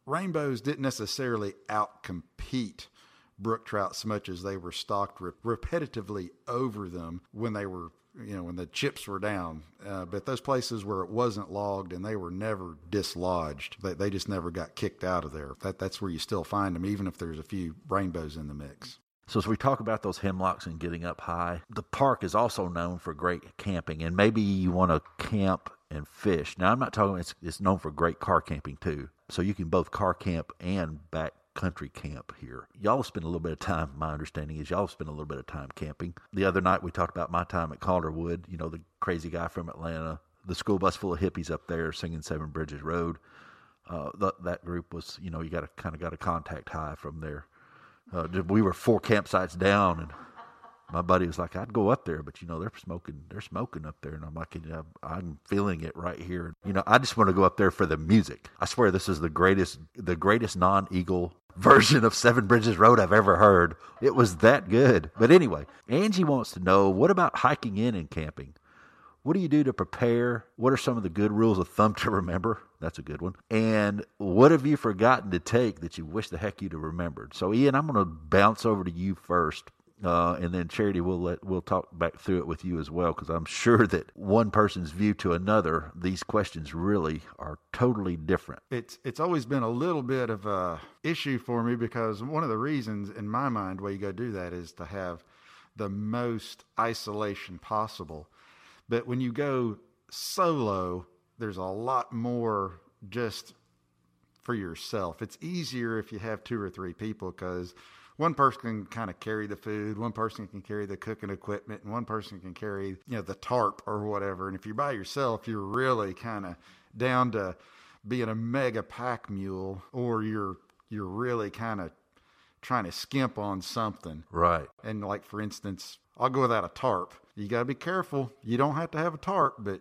rainbows didn't necessarily outcompete brook trout so much as they were stocked re- repetitively over them when they were you know when the chips were down uh, but those places where it wasn't logged and they were never dislodged they, they just never got kicked out of there. That that's where you still find them even if there's a few rainbows in the mix.
So as we talk about those hemlocks and getting up high the park is also known for great camping and maybe you want to camp and fish. Now i'm not talking it's, it's known for great car camping too. So you can both car camp and back country camp here. Y'all spend a little bit of time, my understanding is y'all spend a little bit of time camping. The other night we talked about my time at Calderwood, you know, the crazy guy from Atlanta, the school bus full of hippies up there singing Seven Bridges Road. Uh, th- that group was, you know, you got to kind of got a contact high from there. Uh, we were four campsites down, and my buddy was like, "I'd go up there, but you know they're smoking, they're smoking up there," and I'm like, "I'm feeling it right here." You know, I just want to go up there for the music. I swear, this is the greatest, the greatest non-eagle version of Seven Bridges Road I've ever heard. It was that good. But anyway, Angie wants to know, what about hiking in and camping? What do you do to prepare? What are some of the good rules of thumb to remember? That's a good one. And what have you forgotten to take that you wish the heck you'd have remembered? So, Ian, I'm going to bounce over to you first uh, and then Charity, we'll let we'll talk back through it with you as well, because I'm sure that one person's view to another, these questions really are totally different.
It's it's always been a little bit of a issue for me because one of the reasons, in my mind, why you go do that is to have the most isolation possible. But when you go solo, there's a lot more just for yourself. It's easier if you have two or three people because one person can kind of carry the food, one person can carry the cooking equipment, and one person can carry, you know, the tarp or whatever. And if you're by yourself, you're really kind of down to being a mega pack mule, or you're you're really kind of trying to skimp on something.
Right.
And like for instance, I'll go without a tarp. You got to be careful. You don't have to have a tarp, but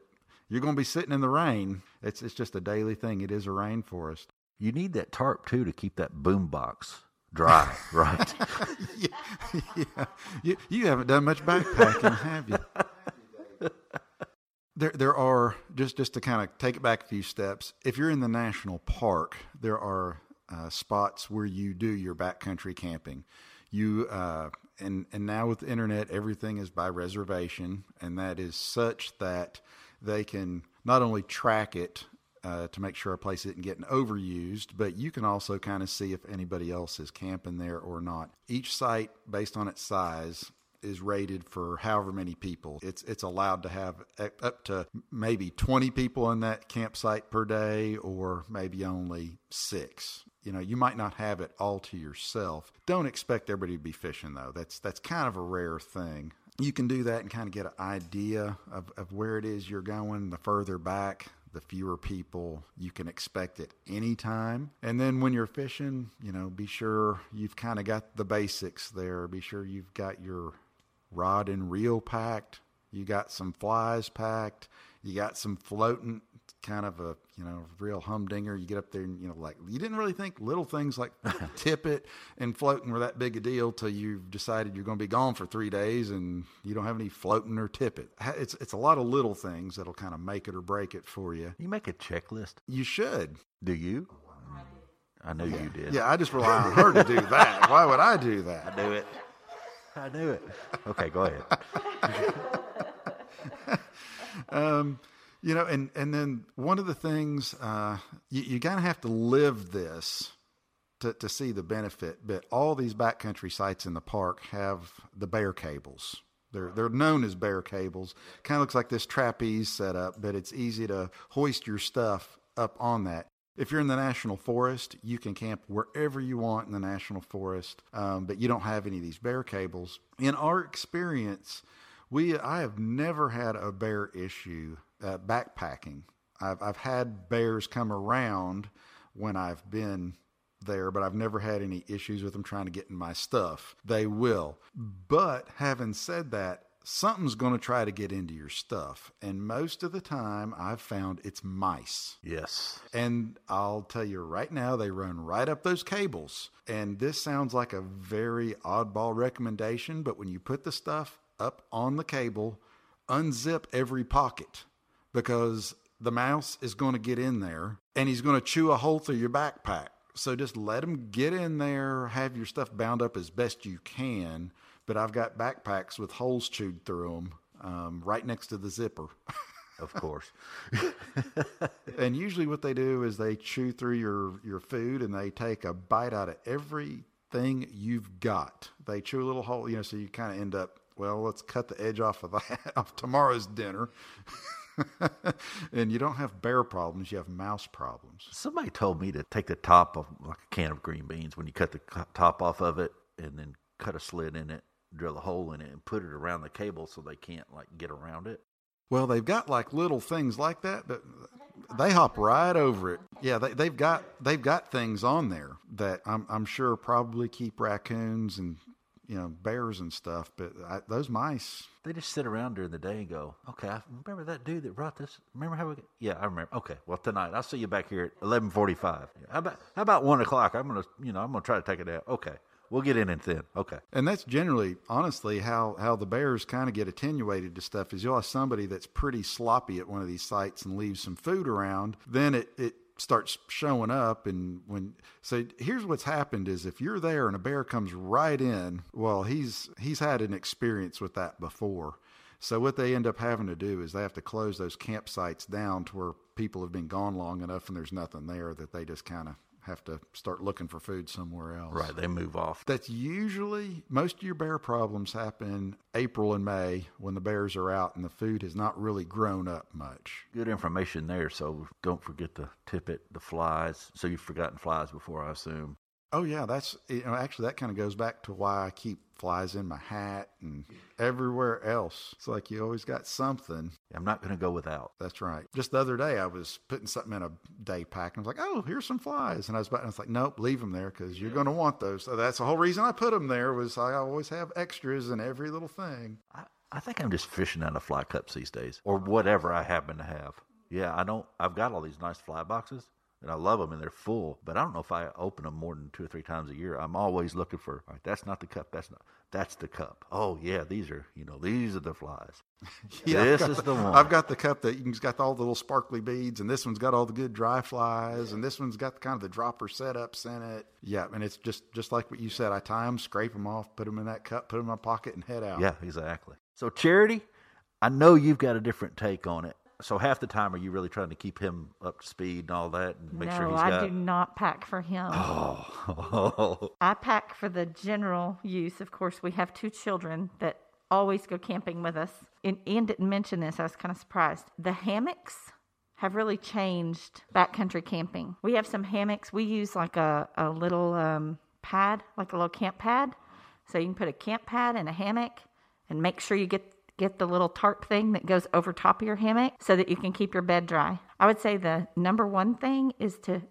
you're going to be sitting in the rain. It's it's just a daily thing. It is a rainforest.
You need that tarp too to keep that boom box dry, right?
yeah, yeah. You, you haven't done much backpacking, have you? There, there are just just to kind of take it back a few steps. If you're in the national park, there are uh, spots where you do your backcountry camping. You uh, and and now with the internet, everything is by reservation, and that is such that they can not only track it uh, to make sure a place isn't getting overused, but you can also kind of see if anybody else is camping there or not. Each site, based on its size, is rated for however many people. It's it's allowed to have up to maybe 20 people in that campsite per day or maybe only 6. You know, you might not have it all to yourself. Don't expect everybody to be fishing though. That's that's kind of a rare thing. You can do that and kind of get an idea of, of where it is you're going. The further back, the fewer people you can expect at any time. And then when you're fishing, you know, be sure you've kind of got the basics there. Be sure you've got your rod and reel packed. You got some flies packed. You got some floatant kind of a you know real humdinger. You get up there and you know like you didn't really think little things like tippet and floatant were that big a deal till you've decided you're going to be gone for three days and you don't have any floatant or tippet. It's it's a lot of little things that'll kind of make it or break it for you.
You make a checklist.
You should.
Do you? I know you did.
Yeah, I just rely on her to do that. Why would I do that?
I knew it. I knew it. Okay, go ahead.
Um, You know, and and then one of the things uh, you, you kind of have to live this to to see the benefit. But all these backcountry sites in the park have the bear cables. They're they're known as bear cables. Kind of looks like this trapeze setup, but it's easy to hoist your stuff up on that. If you're in the national forest, you can camp wherever you want in the national forest, um, but you don't have any of these bear cables. In our experience, we I have never had a bear issue uh, backpacking. I've I've had bears come around when I've been there, but I've never had any issues with them trying to get in my stuff. They will. But having said that, something's going to try to get into your stuff, and most of the time I've found it's mice.
Yes.
And I'll tell you right now, they run right up those cables. And this sounds like a very oddball recommendation, but when you put the stuff up on the cable, unzip every pocket because the mouse is going to get in there and he's going to chew a hole through your backpack. So just let him get in there, have your stuff bound up as best you can. But I've got backpacks with holes chewed through them um, right next to the zipper.
Of course.
And usually, what they do is they chew through your your food and they take a bite out of everything you've got. They chew a little hole, you know, so you kind of end up. Well, let's cut the edge off of that of tomorrow's dinner. And you don't have bear problems; you have mouse problems.
Somebody told me to take the top of like a can of green beans when you cut the top off of it and then cut a slit in it, drill a hole in it, and put it around the cable so they can't like get around it.
Well, they've got like little things like that, but they hop right over it. Yeah, they, they've got they've got things on there that I'm I'm sure probably keep raccoons and you know bears and stuff. But I, those mice,
They just sit around during the day and go, "Okay, I remember that dude that brought this. Remember how we? Got, yeah, I remember. Okay, well tonight I'll see you back here at eleven forty-five. How about how about one o'clock? I'm gonna, you know, I'm gonna try to take it out. Okay, we'll get in and thin. Okay,
and that's generally, honestly, how how the bears kind of get attenuated to stuff. Is you'll have somebody that's pretty sloppy at one of these sites and leaves some food around, then it it starts showing up and when so here's what's happened is if you're there and a bear comes right in well he's he's had an experience with that before. So what they end up having to do is they have to close those campsites down to where people have been gone long enough and there's nothing there that they just kind of have to start looking for food somewhere else
right. They move off.
that's usually most of your bear problems happen April and May when the bears are out and the food has not really grown up much.
Good information there. So don't forget the tippet, the flies. So you've forgotten flies before, I assume.
Oh yeah, that's you know actually that kind of goes back to why I keep flies in my hat and everywhere else. It's like you always got something.
I'm not going to go without.
That's right. Just the other day, I was putting something in a day pack, and I was like, "Oh, here's some flies," and I was about, and I was like, "Nope, leave them there because you're going to want those." So that's the whole reason I put them there. Was I always have extras in every little thing.
I, I think I'm just fishing out of fly cups these days, or whatever I happen to have. Yeah, I don't. I've got all these nice fly boxes, and I love them, and they're full. But I don't know if I open them more than two or three times a year. I'm always looking for. All right, that's not the cup. That's not. That's the cup. Oh yeah, these are. You know, these are the flies.
Yeah,
this is the one.
I've got the cup that has got all the little sparkly beads, and this one's got all the good dry flies, and this one's got the kind of the dropper setups in it. Yeah, and it's just just like what you said. I tie them, scrape them off, put them in that cup, put them in my pocket, and head out.
Yeah, exactly. So charity, I know you've got a different take on it. So half the time, are you really trying to keep him up to speed and all that, and make
no,
sure he's
I
got?
do not pack for him.
Oh,
I pack for the general use. Of course, we have two children that always go camping with us. And Ian didn't mention this. I was kind of surprised. The hammocks have really changed backcountry camping. We have some hammocks. We use like a, a little um, pad, like a little camp pad. So you can put a camp pad and a hammock and make sure you get get the little tarp thing that goes over top of your hammock so that you can keep your bed dry. I would say the number one thing is to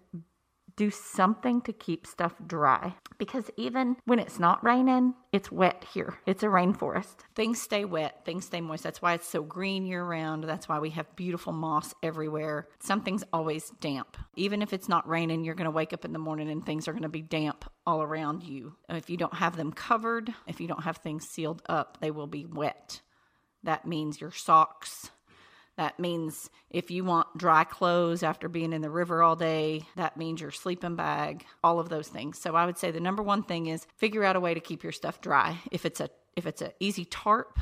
do something to keep stuff dry because even when it's not raining, it's wet here. It's a rainforest. Things stay wet, things stay moist. That's why it's so green year round. That's why we have beautiful moss everywhere. Something's always damp. Even if it's not raining, you're going to wake up in the morning and things are going to be damp all around you. If you don't have them covered, if you don't have things sealed up, they will be wet. That means your socks, that means if you want dry clothes after being in the river all day, that means your sleeping bag, all of those things. So I would say the number one thing is figure out a way to keep your stuff dry. If it's a if it's an easy tarp,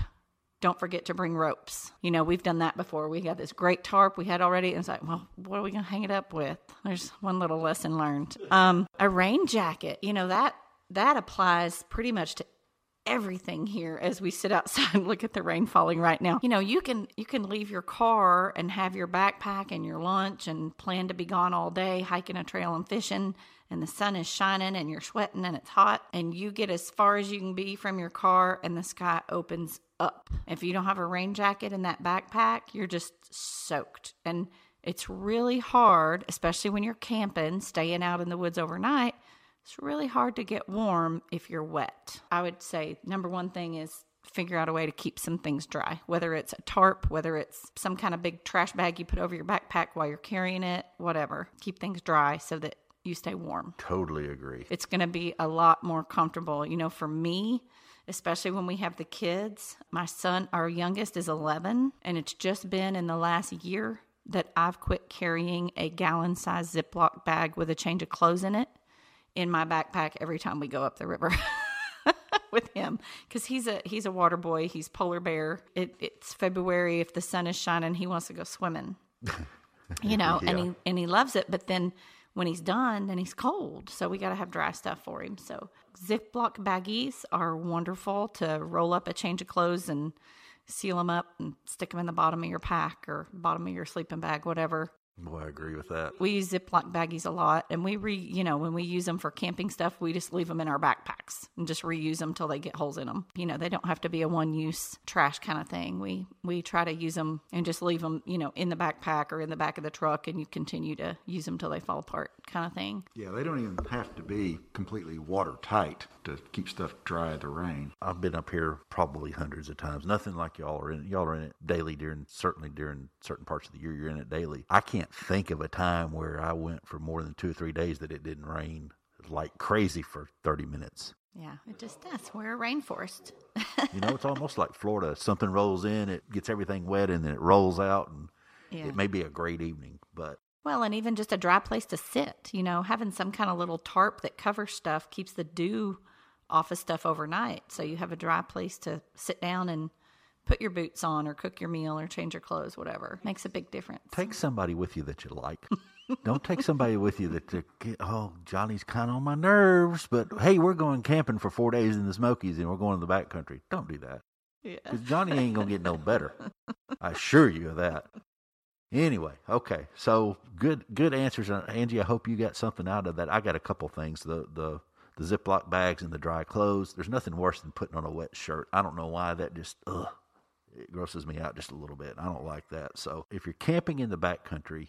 don't forget to bring ropes. You know, we've done that before. We got this great tarp we had already, and it's like, well, what are we gonna hang it up with? There's one little lesson learned. Um, a rain jacket, you know, that that applies pretty much to everything here as we sit outside and look at the rain falling right now. You know, you can you can leave your car and have your backpack and your lunch and plan to be gone all day hiking a trail and fishing and the sun is shining and you're sweating and it's hot and you get as far as you can be from your car and the sky opens up. If you don't have a rain jacket in that backpack, you're just soaked. And it's really hard, especially when you're camping, staying out in the woods overnight it's really hard to get warm if you're wet. I would say number one thing is figure out a way to keep some things dry, whether it's a tarp, whether it's some kind of big trash bag you put over your backpack while you're carrying it, whatever. Keep things dry so that you stay warm.
Totally agree.
It's going to be a lot more comfortable. You know, for me, especially when we have the kids, my son, our youngest, is 11, and it's just been in the last year that I've quit carrying a gallon size Ziploc bag with a change of clothes in it in my backpack every time we go up the river with him because he's a he's a water boy. He's polar bear. It, it's February. If the sun is shining, he wants to go swimming. You know, yeah. and he and he loves it. But then when he's done, then he's cold. So we got to have dry stuff for him. So Ziploc baggies are wonderful to roll up a change of clothes and seal them up and stick them in the bottom of your pack or bottom of your sleeping bag, whatever.
Boy, I agree with that.
We use Ziploc baggies a lot, and we re, you know, when we use them for camping stuff, we just leave them in our backpacks and just reuse them till they get holes in them. You know, they don't have to be a one-use trash kind of thing. We we try to use them and just leave them, you know, in the backpack or in the back of the truck, and you continue to use them till they fall apart, kind of thing.
Yeah, they don't even have to be completely watertight to keep stuff dry in the rain.
I've been up here probably hundreds of times. Nothing like y'all are in. Y'all are in it daily during certainly during certain parts of the year. You're in it daily. I can't can't think of a time where I went for more than two or three days that it didn't rain like crazy for 30 minutes.
Yeah, it just does. We're a rainforest.
you know, it's almost like Florida. Something rolls in, it gets everything wet, and then it rolls out, and yeah. it may be a great evening, but.
Well, and even just a dry place to sit, you know, having some kind of little tarp that covers stuff keeps the dew off of stuff overnight. So you have a dry place to sit down and put your boots on or cook your meal or change your clothes, whatever. Makes a big difference.
Take somebody with you that you like. Don't take somebody with you that, oh, Johnny's kind of on my nerves, but hey, we're going camping for four days in the Smokies and we're going to the back country. Don't do that. Yeah. Because. Johnny ain't going to get no better. I assure you of that. Anyway, okay. So good good answers. Uh, Angie, I hope you got something out of that. I got a couple things. The the the Ziploc bags and the dry clothes. There's nothing worse than putting on a wet shirt. I don't know why that just ugh it grosses me out just a little bit. I don't like that. So if you're camping in the backcountry,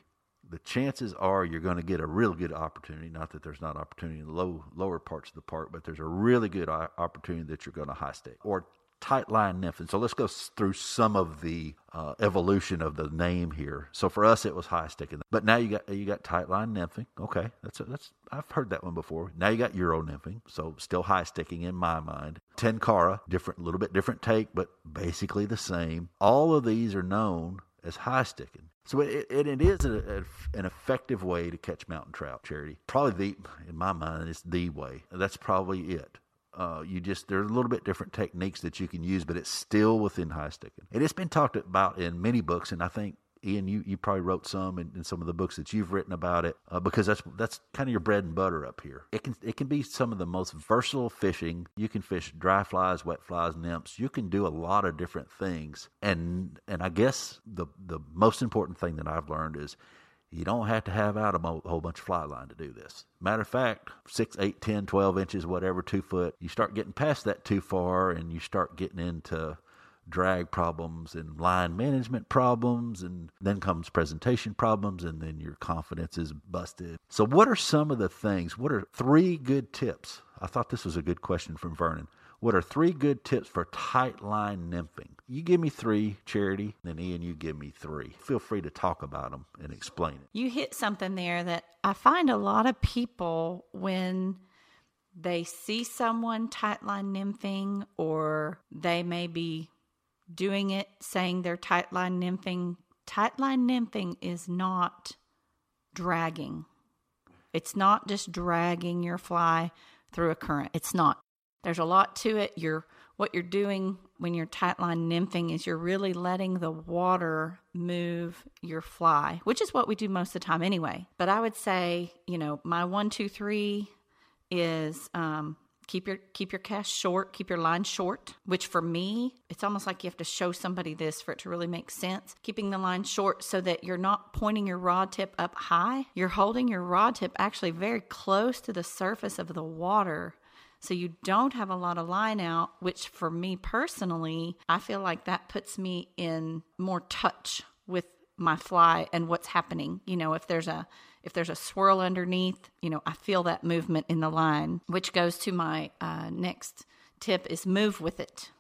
the chances are you're going to get a real good opportunity. Not that there's not opportunity in the low lower parts of the park, but there's a really good opportunity that you're going to high stick or tight line nymphing. So let's go through some of the uh, evolution of the name here. So for us, it was high sticking, but now you got you got tight line nymphing. Okay, that's a, that's I've heard that one before. Now you got euro nymphing, so still high sticking in my mind. Tenkara, different, a little bit different take, but basically the same. All of these are known as high sticking. So it, it, it is a, a, an effective way to catch mountain trout, Charity. Probably the, in my mind, it's the way. That's probably it. Uh, you just there's a little bit different techniques that you can use, but it's still within high sticking. And it's been talked about in many books, and I think Ian, you, you probably wrote some in, in some of the books that you've written about it uh, because that's that's kind of your bread and butter up here. It can it can be some of the most versatile fishing. You can fish dry flies, wet flies, nymphs. You can do a lot of different things. And and I guess the the most important thing that I've learned is you don't have to have out a whole bunch of fly line to do this. Matter of fact, 6, 8, 10, 12 inches, whatever, two foot, you start getting past that too far and you start getting into drag problems and line management problems, and then comes presentation problems, and then your confidence is busted. So, what are some of the things? What are three good tips? I thought this was a good question from Vernon. What are three good tips for tight line nymphing? You give me three, Charity, then Ian, you give me three. Feel free to talk about them and explain it.
You hit something there that I find a lot of people when they see someone tightline nymphing or they may be doing it saying they're tightline nymphing. Tightline nymphing is not dragging. It's not just dragging your fly through a current. It's not. There's a lot to it. You're what you're doing when you're tightline nymphing is you're really letting the water move your fly, which is what we do most of the time anyway. But I would say, you know, my one, two, three is um, keep your keep your cast short, keep your line short. Which for me, it's almost like you have to show somebody this for it to really make sense. Keeping the line short so that you're not pointing your rod tip up high. You're holding your rod tip actually very close to the surface of the water so you don't have a lot of line out, which for me personally, I feel like that puts me in more touch with my fly and what's happening. You know, if there's a if there's a swirl underneath, you know, I feel that movement in the line, which goes to my uh, next tip is move with it.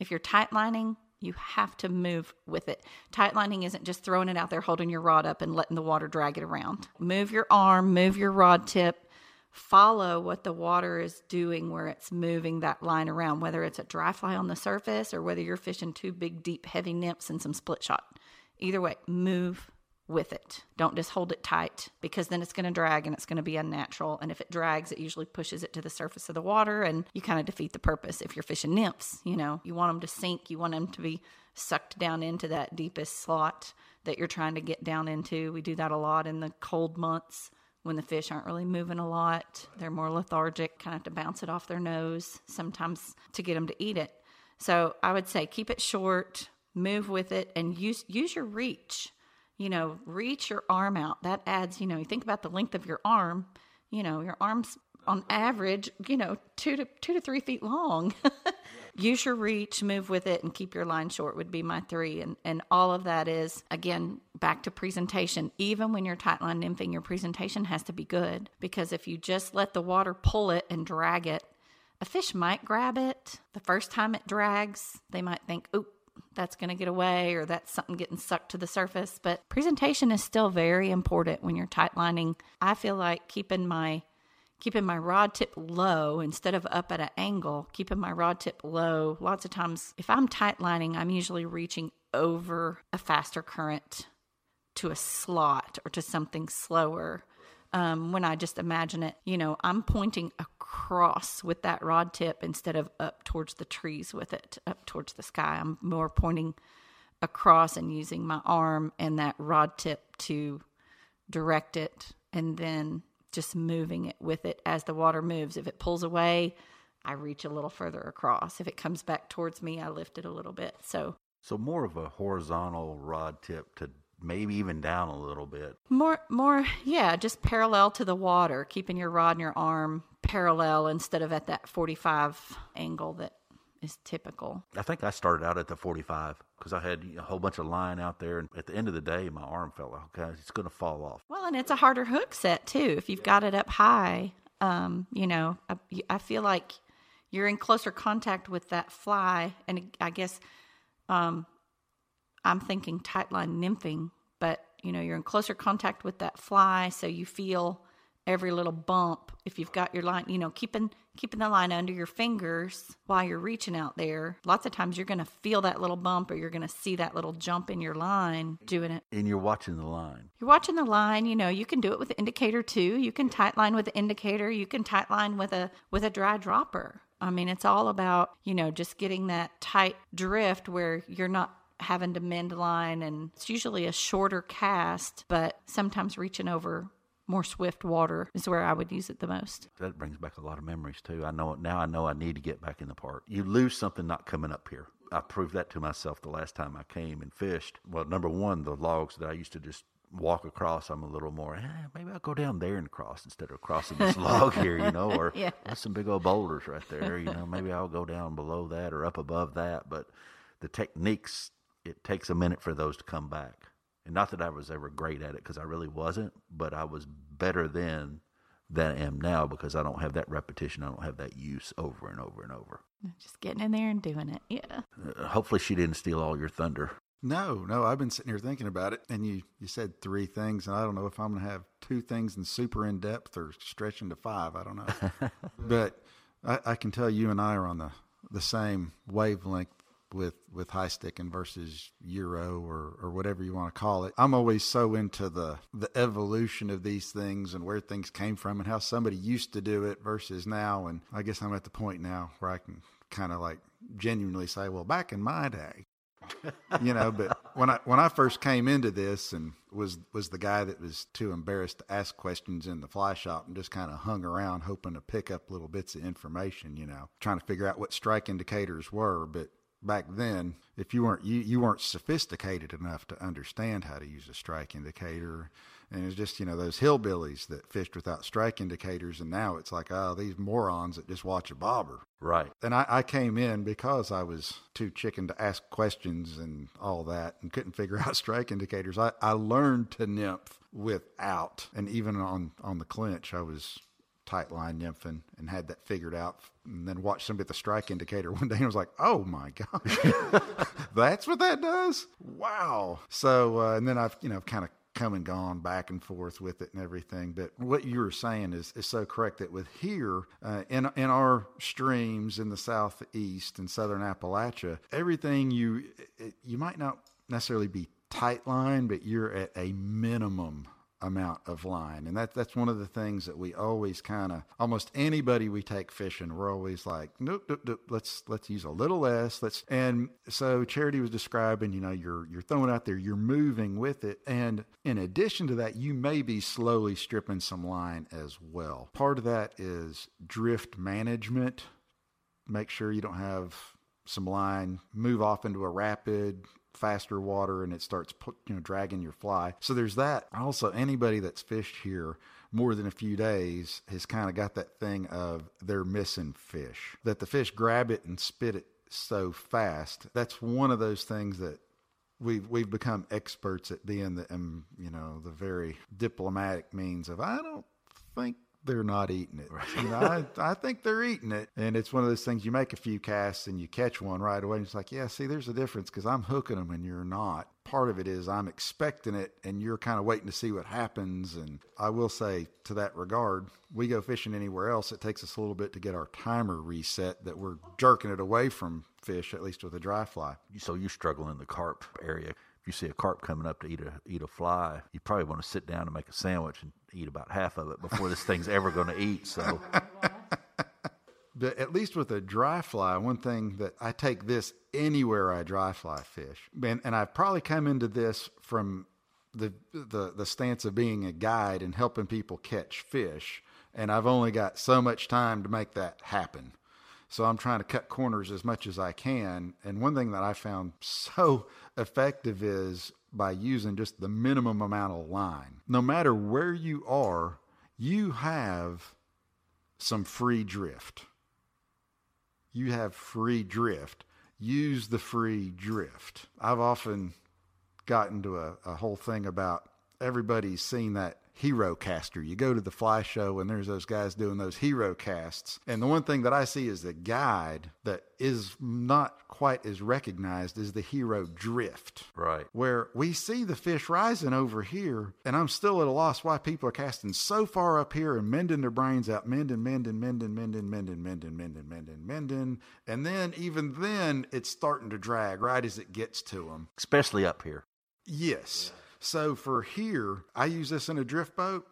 If you're tight lining, you have to move with it. Tight lining isn't just throwing it out there, holding your rod up and letting the water drag it around. Move your arm, move your rod tip, follow what the water is doing where it's moving that line around, whether it's a dry fly on the surface or whether you're fishing two big, deep, heavy nymphs and some split shot. Either way, move with it. Don't just hold it tight because then it's going to drag and it's going to be unnatural. And if it drags, it usually pushes it to the surface of the water and you kind of defeat the purpose. If you're fishing nymphs, you know, you want them to sink, you want them to be sucked down into that deepest slot that you're trying to get down into. We do that a lot in the cold months when the fish aren't really moving a lot. They're more lethargic, kind of have to bounce it off their nose sometimes to get them to eat it. So I would say keep it short, move with it, and use use your reach. You know, reach your arm out. That adds, you know, you think about the length of your arm. You know, your arm's on average, you know, two to two to three feet long. Use your reach, move with it, and keep your line short would be my three. And and all of that is again back to presentation. Even when you're tight line nymphing, your presentation has to be good because if you just let the water pull it and drag it, a fish might grab it. The first time it drags, they might think, "Oop, that's going to get away or that's something getting sucked to the surface. But presentation is still very important when you're tight lining. I feel like keeping my keeping my rod tip low instead of up at an angle, keeping my rod tip low. Lots of times, if I'm tight lining, I'm usually reaching over a faster current to a slot or to something slower. Um, when I just imagine it, you know, I'm pointing across with that rod tip instead of up towards the trees with it, up towards the sky. I'm more pointing across and using my arm and that rod tip to direct it and then just moving it with it as the water moves. If it pulls away, I reach a little further across. If it comes back towards me, I lift it a little bit. So
so more of a horizontal rod tip to maybe even down a little bit.
More more yeah, just parallel to the water, keeping your rod and your arm parallel instead of at that 45 angle that is typical.
I think I started out at the 45 because I had a whole bunch of line out there, and at the end of the day, my arm felt like okay, it's going to fall off.
Well, and it's a harder hook set too if you've got it up high. Um, you know, I, I feel like you're in closer contact with that fly, and I guess um, I'm thinking tightline nymphing, but you know, you're in closer contact with that fly, so you feel every little bump if you've got your line you know keeping keeping the line under your fingers while you're reaching out there. Lots of times you're going to feel that little bump or you're going to see that little jump in your line doing it.
And you're watching the line.
You're watching the line you know you can do it with the indicator too. You can tight line with the indicator. You can tight line with a with a dry dropper. I mean it's all about you know just getting that tight drift where you're not having to mend line and it's usually a shorter cast but sometimes reaching over more swift water is where I would use it the most.
That brings back a lot of memories too. I know now. I know I need to get back in the park. You lose something not coming up here. I proved that to myself the last time I came and fished. Well, number one, the logs that I used to just walk across, I'm a little more, eh, maybe I'll go down there and cross instead of crossing this log here, you know, or yeah. there's some big old boulders right there, you know, maybe I'll go down below that or up above that. But the techniques, it takes a minute for those to come back. And not that I was ever great at it because I really wasn't, but I was better then than I am now because I don't have that repetition. I don't have that use over and over and over.
Just getting in there and doing it. Yeah.
Uh, hopefully, she didn't steal all your thunder.
No, no, I've been sitting here thinking about it, and you you said three things, and I don't know if I'm going to have two things and super in depth or stretching to five. I don't know, but I, I can tell you and I are on the the same wavelength with with high sticking versus euro or or whatever you want to call it. I'm always so into the the evolution of these things and where things came from and how somebody used to do it versus now. And I guess I'm at the point now where I can kind of like genuinely say, well, back in my day, you know but when i when i first came into this and was was the guy that was too embarrassed to ask questions in the fly shop and just kind of hung around hoping to pick up little bits of information you know trying to figure out what strike indicators were but back then if you weren't you, you weren't sophisticated enough to understand how to use a strike indicator and it's just you know those hillbillies that fished without strike indicators and now it's like oh these morons that just watch a bobber
Right.
and I, I came in because I was too chicken to ask questions and all that and couldn't figure out strike indicators. I, I learned to nymph without, and even on, on the clinch, I was tight line nymphing and had that figured out. And then watched somebody at the strike indicator one day and was like, oh my gosh, that's what that does? Wow. So, uh, and then I've, you know, kind of come and gone back and forth with it and everything. But what you were saying is, is so correct that with here uh, in in our streams in the southeast and southern Appalachia, everything you you might not necessarily be tight line, but you're at a minimum amount of line. And that that's one of the things that we always kind of almost anybody we take fishing we're always like nope, nope, nope let's let's use a little less let's and so charity was describing you know you're you're throwing out there you're moving with it. And in addition to that you may be slowly stripping some line as well. Part of that is drift management. Make sure you don't have some line move off into a rapid faster water and it starts you know dragging your fly. So there's that. Also anybody that's fished here more than a few days has kind of got that thing of they're missing fish. That the fish grab it and spit it so fast. That's one of those things that we've we've become experts at being the um, you know the very diplomatic means of I don't think they're not eating it. You know, I, I think they're eating it. And it's one of those things you make a few casts and you catch one right away. And it's like, yeah, see, there's a difference because I'm hooking them and you're not. Part of it is I'm expecting it and you're kind of waiting to see what happens. And I will say, to that regard, we go fishing anywhere else, it takes us a little bit to get our timer reset that we're jerking it away from fish, at least with a dry fly.
So you struggle in the carp area. You see a carp coming up to eat a eat a fly, you probably want to sit down and make a sandwich and eat about half of it before this thing's ever going to eat. So
But at least with a dry fly, one thing that I take this anywhere I dry fly fish, and, and I've probably come into this from the, the the stance of being a guide and helping people catch fish, and I've only got so much time to make that happen. So I'm trying to cut corners as much as I can. And one thing that I found so effective is by using just the minimum amount of line. No matter where you are, you have some free drift. You have free drift. Use the free drift. I've often gotten to a, a whole thing about everybody's seen that hero caster. You go to the fly show and there's those guys doing those hero casts. And the one thing that I see is the guide that is not quite as recognized as the hero drift.
right,
Where we see the fish rising over here, and I'm still at a loss why people are casting so far up here and mending their brains out, mending, mending, mending, mending, mending, mending, mending, mending, mending. And then, even then, it's starting to drag right as it gets to them.
especially up here.
Yes. So for here, I use this in a drift boat,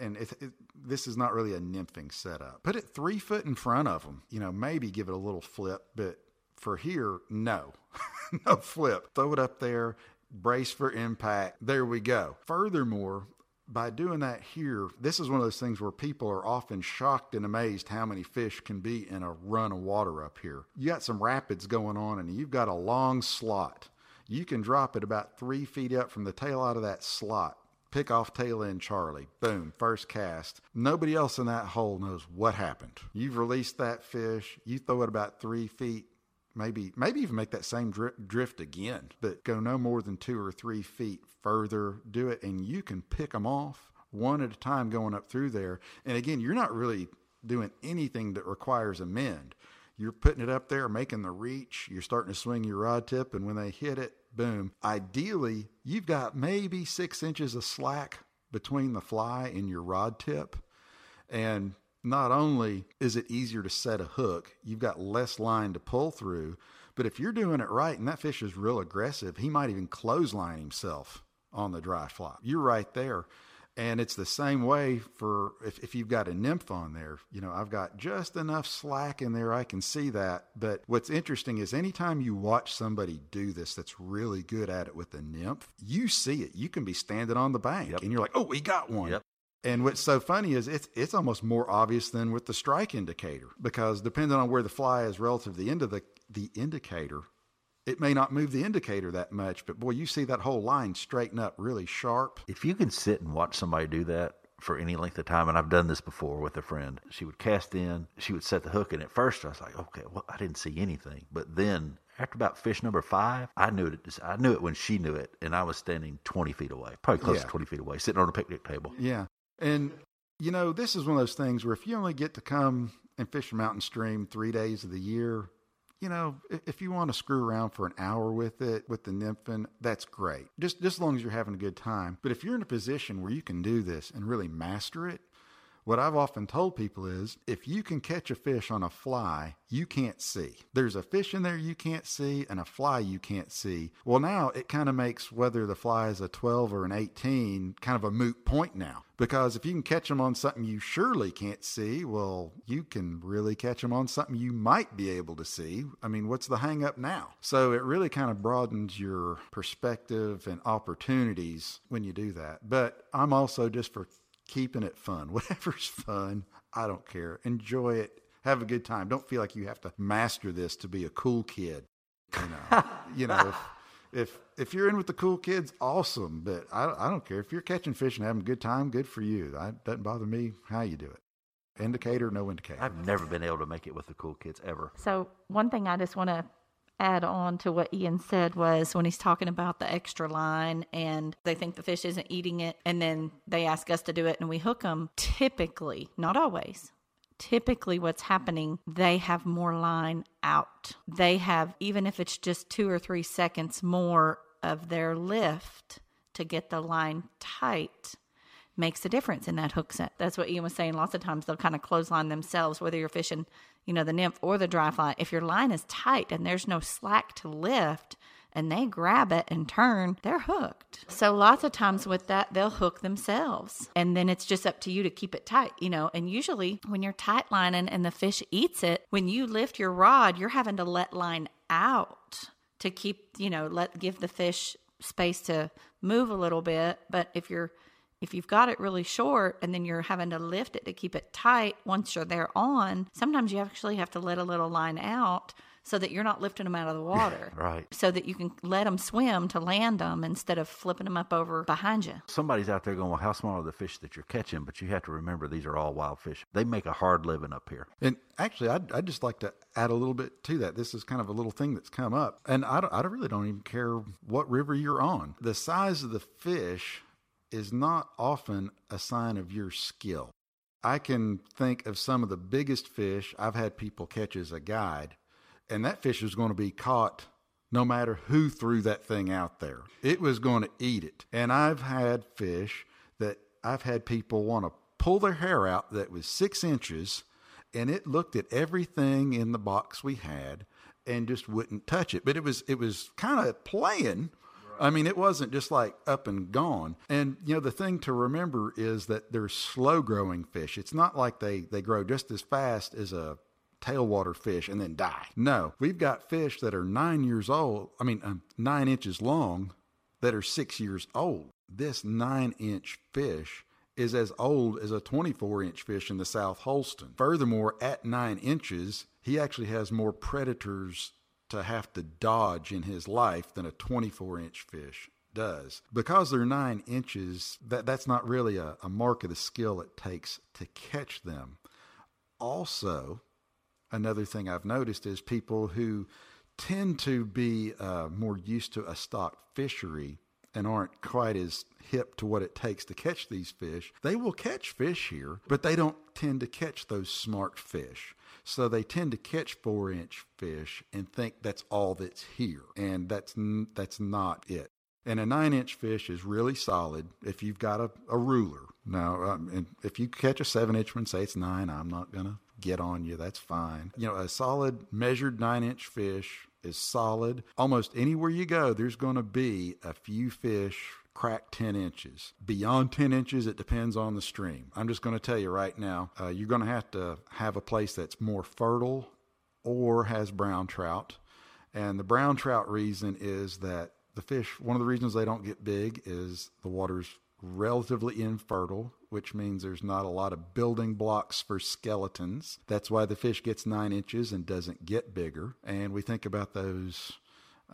and it, it, this is not really a nymphing setup. Put it three foot in front of them. You know, maybe give it a little flip, but for here, no, no flip. Throw it up there, brace for impact. There we go. Furthermore. By doing that here, this is one of those things where people are often shocked and amazed how many fish can be in a run of water up here. You got some rapids going on, and you've got a long slot you can drop it about three feet up from the tail out of that slot. Pick off tail end Charlie. Boom, first cast. Nobody else in that hole knows what happened. You've released that fish. You throw it about three feet maybe maybe even make that same drift, again, but go no more than two or three feet further. Do it, and you can pick them off one at a time going up through there. And again, you're not really doing anything that requires a mend. You're putting it up there, making the reach. You're starting to swing your rod tip, and when they hit it, boom. Ideally, you've got maybe six inches of slack between the fly and your rod tip. And not only is it easier to set a hook, you've got less line to pull through, but if you're doing it right and that fish is real aggressive, he might even clothesline himself on the dry fly. You're right there. And it's the same way for if, if you've got a nymph on there. You know, I've got just enough slack in there, I can see that. But what's interesting is anytime you watch somebody do this that's really good at it with a nymph, you see it. You can be standing on the bank
Yep.
and you're like, oh, we got one.
Yep.
And what's so funny is it's it's almost more obvious than with the strike indicator because depending on where the fly is relative to the end of the the indicator, it may not move the indicator that much, but boy, you see that whole line straighten up really sharp.
If you can sit and watch somebody do that for any length of time, and I've done this before with a friend, she would cast in, she would set the hook, and at first I was like, okay, well, I didn't see anything. But then after about fish number five, I knew it. I knew it when she knew it, and I was standing 20 feet away, probably close
Yeah.
to 20 feet away, sitting on a picnic table.
Yeah. And, you know, this is one of those things where if you only get to come and fish a mountain stream three days of the year, you know, if you want to screw around for an hour with it, with the nymphin, that's great. Just, just as long as you're having a good time. But if you're in a position where you can do this and really master it, what I've often told people is if you can catch a fish on a fly you can't see, there's a fish in there you can't see and a fly you can't see. Well, now it kind of makes whether the fly is a 12 or an 18 kind of a moot point now. Because if you can catch them on something you surely can't see, well, you can really catch them on something you might be able to see. I mean, what's the hang up now? So it really kind of broadens your perspective and opportunities when you do that. But I'm also just for keeping it fun. Whatever's fun, I don't care. Enjoy it. Have a good time. Don't feel like you have to master this to be a cool kid. You know, you know if, if if you're in with the cool kids, awesome. But I, I don't care if you're catching fish and having a good time. Good for you. It doesn't bother me how you do it. Indicator, no indicator.
I've never been able to make it with the cool kids ever.
So, one thing I just want to add on to what Ian said was when he's talking about the extra line and they think the fish isn't eating it, and then they ask us to do it and we hook them. Typically, not always, typically what's happening, they have more line out. They have, even if it's just two or three seconds more of their lift to get the line tight makes a difference in that hook set. That's what Ian was saying. Lots of times they'll kind of clothesline themselves, whether you're fishing, you know, the nymph or the dry fly. If your line is tight and there's no slack to lift and they grab it and turn, they're hooked. So lots of times with that, they'll hook themselves. And then it's just up to you to keep it tight, you know. And usually when you're tight lining and the fish eats it, when you lift your rod, you're having to let line out to keep, you know, let give the fish space to move a little bit. But if you're if you've got it really short and then you're having to lift it to keep it tight once you're there on, sometimes you actually have to let a little line out so that you're not lifting them out of the water.
Right.
So that you can let them swim to land them instead of flipping them up over behind you.
Somebody's out there going, well, how small are the fish that you're catching? But you have to remember these are all wild fish. They make a hard living up here.
And actually, I'd, I'd just like to add a little bit to that. This is kind of a little thing that's come up. And I, don't, I really don't even care what river you're on. The size of the fish is not often a sign of your skill. I can think of some of the biggest fish I've had people catch as a guide, and that fish was going to be caught no matter who threw that thing out there. It was going to eat it. And I've had fish that I've had people want to pull their hair out that was six inches, and it looked at everything in the box we had and just wouldn't touch it. But it was it was kind of playing. I mean, it wasn't just like up and gone. And you know, the thing to remember is that they're slow growing fish. It's not like they they grow just as fast as a tailwater fish and then die. No, we've got fish that are nine years old. I mean, um, nine inches long that are six years old. This nine inch fish is as old as a 24 inch fish in the South Holston. Furthermore, at nine inches, he actually has more predators to have to dodge in his life than a 24 inch fish does. Because they're nine inches, that, that's not really a, a mark of the skill it takes to catch them. Also, another thing I've noticed is people who tend to be uh, more used to a stock fishery and aren't quite as hip to what it takes to catch these fish, they will catch fish here, but they don't tend to catch those smart fish. So they tend to catch four inch fish and think that's all that's here. And that's, that's not it. And a nine inch fish is really solid if you've got a, a ruler. Now, um, if you catch a seven inch one, say it's nine, I'm not going to get on you. That's fine. You know, a solid measured nine inch fish is solid. Almost anywhere you go, there's going to be a few fish crack 10 inches. Beyond 10 inches, it depends on the stream. I'm just going to tell you right now, uh, you're going to have to have a place that's more fertile or has brown trout. And the brown trout reason is that the fish, one of the reasons they don't get big is the water's relatively infertile, which means there's not a lot of building blocks for skeletons. That's why the fish gets nine inches and doesn't get bigger. And we think about those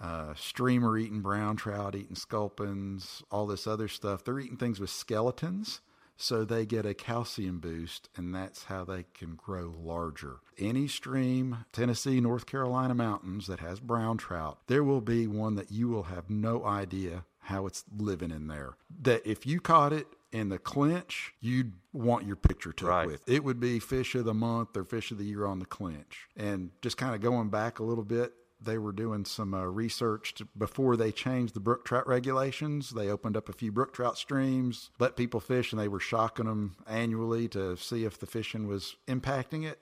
uh, streamer eating brown trout, eating sculpins, all this other stuff. They're eating things with skeletons. So they get a calcium boost, and that's how they can grow larger. Any stream, Tennessee, North Carolina mountains that has brown trout, there will be one that you will have no idea how it's living in there. That if you caught it in the clinch, you'd want your picture took right. with. It would be fish of the month or fish of the year on the clinch. And just kind of going back a little bit, they were doing some uh, research to, before they changed the brook trout regulations. They opened up a few brook trout streams, let people fish, and they were shocking them annually to see if the fishing was impacting it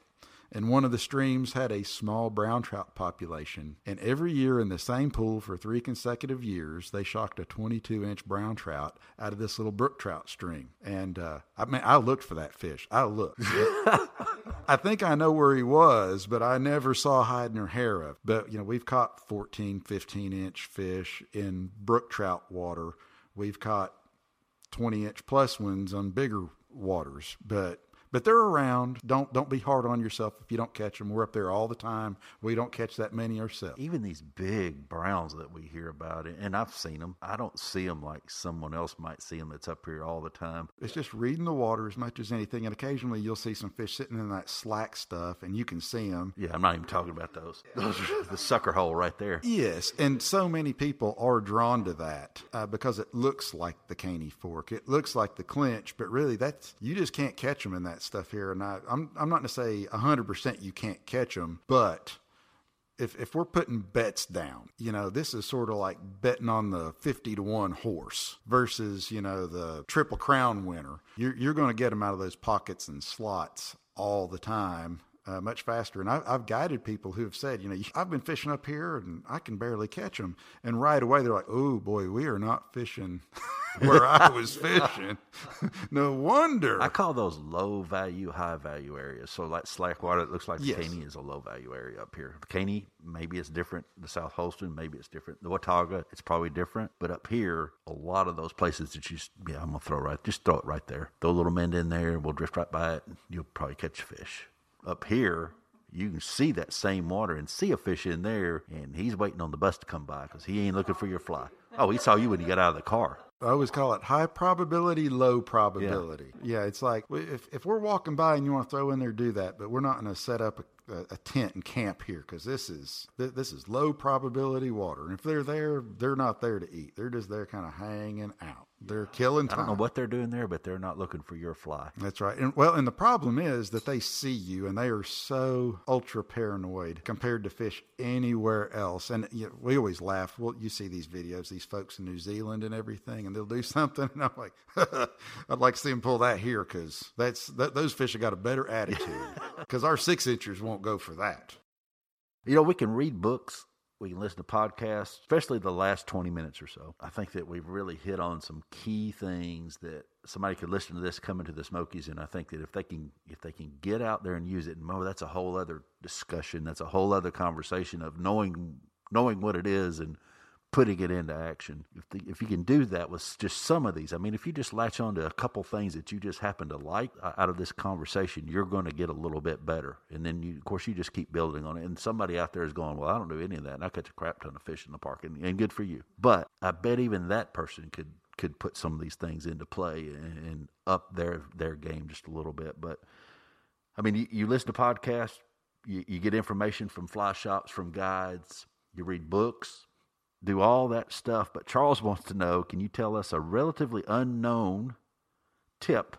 and one of the streams had a small brown trout population. And every year in the same pool for three consecutive years, they shocked a 22 inch brown trout out of this little brook trout stream. And uh, I mean, I looked for that fish. I looked. I think I know where he was, but I never saw hiding or hair of. But, you know, we've caught 14, 15 inch fish in brook trout water. We've caught 20 inch plus ones on bigger waters. But but they're around. Don't don't be hard on yourself if you don't catch them. We're up there all the time. We don't catch that many ourselves.
Even these big browns that we hear about, and I've seen them. I don't see them like someone else might see them that's up here all the time.
It's just reading the water as much as anything. And occasionally you'll see some fish sitting in that slack stuff, and you can see them.
Yeah, I'm not even talking about those. Those are the sucker hole right there.
Yes, and so many people are drawn to that uh, because it looks like the Caney Fork. It looks like the clinch, but really that's you just can't catch them in that stuff here, and I, I'm I'm not going to say hundred percent you can't catch them, but if if we're putting bets down, you know, this is sort of like betting on the fifty to one horse versus you know the triple crown winner. You're you're going to get them out of those pockets and slots all the time. Uh, much faster. And I, I've guided people who have said, you know, I've been fishing up here and I can barely catch them. And right away they're like, oh boy, we are not fishing where I was fishing. no wonder.
I call those low value, high value areas. So like Slackwater, it looks like the yes. Caney is a low value area up here. The Caney, maybe it's different. The South Holston, maybe it's different. The Watauga, it's probably different. But up here, a lot of those places that you, yeah, I'm gonna throw right, just throw it right there. Throw a little mend in there, we'll drift right by it. You'll probably catch a fish. Up here, you can see that same water and see a fish in there, and he's waiting on the bus to come by because he ain't looking for your fly. Oh, he saw you when you got out of the car.
I always call it high probability, low probability. Yeah, yeah it's like if, if we're walking by and you want to throw in there, do that. But we're not going to set up a, a, a, tent and camp here because this is this is low probability water. And if they're there, they're not there to eat. They're just there kind of hanging out. They're killing time.
I don't know what they're doing there, but they're not looking for your fly.
That's right. And well, and the problem is that they see you and they are so ultra paranoid compared to fish anywhere else. And you know, we always laugh. Well, you see these videos, these folks in New Zealand and everything, and they'll do something, and I'm like, I'd like to see them pull that here because that's that, those fish have got a better attitude because our six inchers won't go for that.
You know, we can read books we can listen to podcasts, especially the last 20 minutes or so. I think that we've really hit on some key things that somebody could listen to this coming to the Smokies. And I think that if they can, if they can get out there and use it, and oh, that's a whole other discussion. That's a whole other conversation of knowing, knowing what it is and putting it into action. If the, if you can do that with just some of these, I mean, if you just latch on to a couple things that you just happen to like uh, out of this conversation, you're going to get a little bit better. And then you, of course, you just keep building on it. And somebody out there is going, well, I don't do any of that, and I catch a crap ton of fish in the park, and, and good for you. But I bet even that person could could put some of these things into play and, and up their their game just a little bit. But I mean, you, you listen to podcasts, you, you get information from fly shops, from guides you read books, do all that stuff. But Charles wants to know can you tell us a relatively unknown tip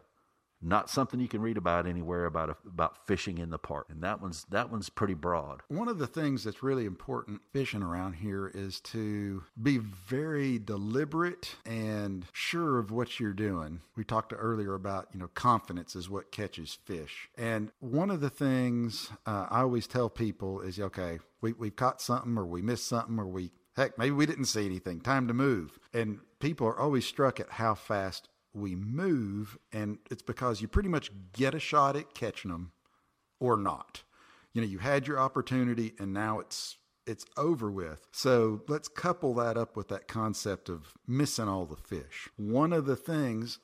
not something you can read about anywhere about about fishing in the park? And that one's that one's pretty broad.
One of the things that's really important fishing around here is to be very deliberate and sure of what you're doing. We talked earlier about you know confidence is what catches fish. And one of the things uh, i always tell people is okay we, we've caught something or we missed something or we heck maybe we didn't see anything time to move and people are always struck at how fast we move, and it's because you pretty much get a shot at catching them or not. You know, you had your opportunity, and now it's it's over with. So let's couple that up with that concept of missing all the fish. One of the things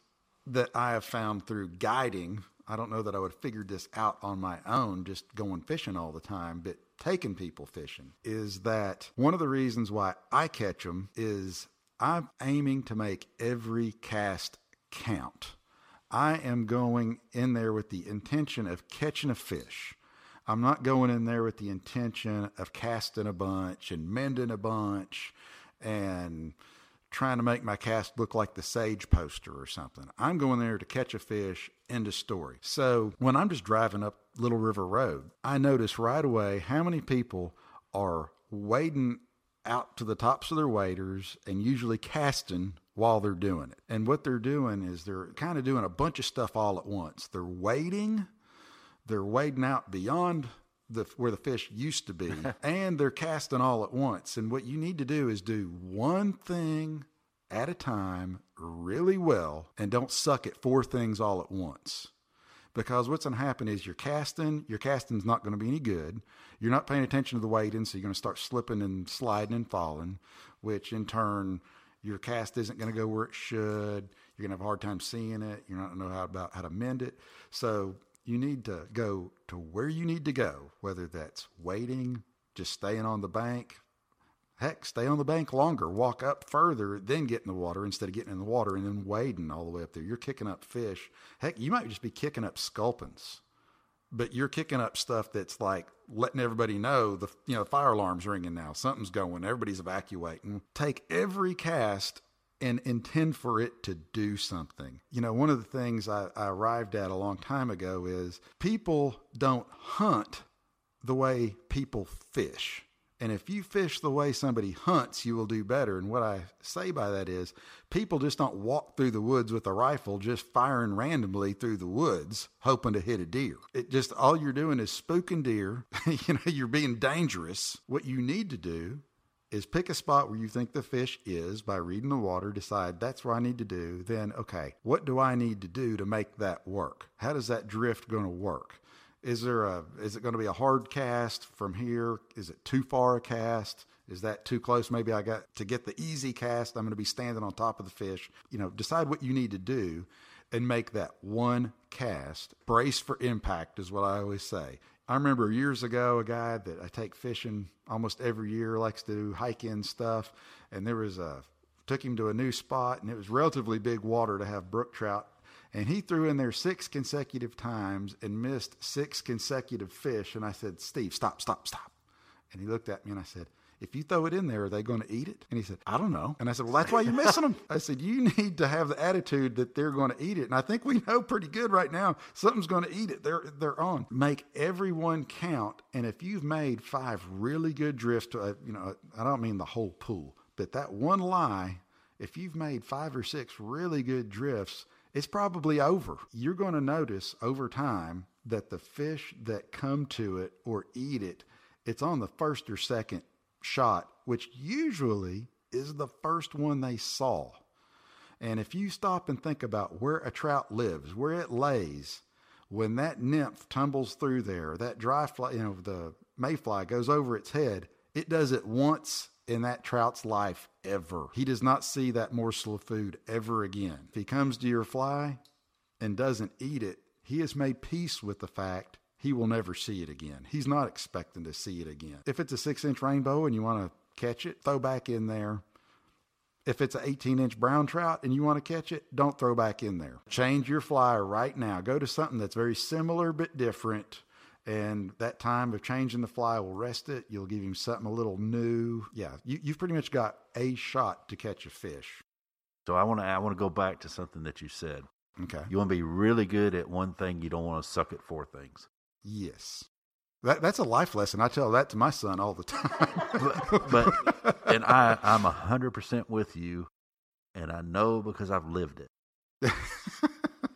that I have found through guiding, I don't know that I would have figured this out on my own, just going fishing all the time, but taking people fishing, is that one of the reasons why I catch them is I'm aiming to make every cast count. I am going in there with the intention of catching a fish. I'm not going in there with the intention of casting a bunch and mending a bunch and trying to make my cast look like the Sage poster or something. I'm going there to catch a fish, end of story. So when I'm just driving up Little River Road, I notice right away how many people are wading out to the tops of their waders and usually casting while they're doing it. And what they're doing is they're kind of doing a bunch of stuff all at once. They're wading, they're wading out beyond the where the fish used to be, and they're casting all at once. And what you need to do is do one thing at a time really well and don't suck at four things all at once. Because what's going to happen is you're casting, your casting's not going to be any good. You're not paying attention to the wading, so you're going to start slipping and sliding and falling, which in turn your cast isn't going to go where it should. You're going to have a hard time seeing it. You're not going to know how about how to mend it. So you need to go to where you need to go, whether that's waiting, just staying on the bank. Heck, stay on the bank longer, walk up further, then get in the water instead of getting in the water and then wading all the way up there. You're kicking up fish. Heck, you might just be kicking up sculpins but you're kicking up stuff that's like letting everybody know the you know fire alarm's ringing now something's going everybody's evacuating take every cast and intend for it to do something you know one of the things I, I arrived at a long time ago is people don't hunt the way people fish and if you fish the way somebody hunts, you will do better. And what I say by that is people just don't walk through the woods with a rifle, just firing randomly through the woods, hoping to hit a deer. It just, all you're doing is spooking deer. you know, you're being dangerous. What you need to do is pick a spot where you think the fish is by reading the water, decide that's where I need to do. Then, okay, what do I need to do to make that work? How does that drift going to work? Is there a is it going to be a hard cast from here? Is it too far a cast? Is that too close? Maybe I got to get the easy cast. I'm going to be standing on top of the fish. You know, decide what you need to do and make that one cast. Brace for impact is what I always say. I remember years ago a guy that I take fishing almost every year, likes to do hike in stuff, and there was a took him to a new spot and it was relatively big water to have brook trout and he threw in there six consecutive times and missed six consecutive fish. And I said, Steve, stop, stop, stop. And he looked at me and I said, if you throw it in there, are they going to eat it? And he said, I don't know. And I said, Well, that's why you're missing them. I said, You need to have the attitude that they're going to eat it. And I think we know pretty good right now something's going to eat it. They're they're on. Make everyone count. And if you've made five really good drifts, to, uh, you know, I don't mean the whole pool, but that one lie, if you've made five or six really good drifts, it's probably over. You're going to notice over time that the fish that come to it or eat it, it's on the first or second shot, which usually is the first one they saw. And if you stop and think about where a trout lives, where it lays, when that nymph tumbles through there, that dry fly, you know, the mayfly goes over its head, it does it once in that trout's life ever. He does not see that morsel of food ever again. If he comes to your fly and doesn't eat it, he has made peace with the fact he will never see it again. He's not expecting to see it again. If it's a six inch rainbow and you want to catch it, throw back in there. If it's an 18 inch brown trout and you want to catch it, don't throw back in there. Change your fly right now. Go to something that's very similar but different and that time of changing the fly will rest it. You'll give him something a little new. Yeah, you, you've pretty much got a shot to catch a fish.
So I want to I want to go back to something that you said.
Okay.
You want to be really good at one thing. You don't want to suck at four things.
Yes. That, that's a life lesson. I tell that to my son all the time.
but, but and I I'm a hundred percent with you, and I know because I've lived it.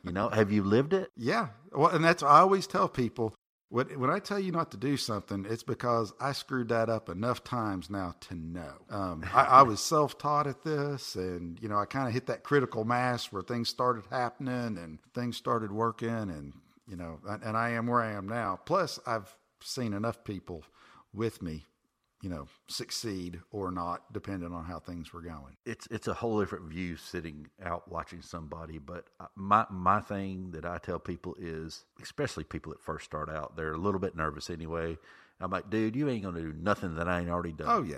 you know, have you lived it?
Yeah. Well, and that's I always tell people when when I tell you not to do something, it's because I screwed that up enough times now to know. Um, I, I was self taught at this, and you know, I kind of hit that critical mass where things started happening and things started working, and you know, and, and I am where I am now. Plus, I've seen enough people with me you know, succeed or not, depending on how things were going.
It's it's a whole different view sitting out watching somebody. But my my thing that I tell people is, especially people that first start out, they're a little bit nervous anyway. I'm like, dude, you ain't gonna do nothing that I ain't already done.
Oh yeah,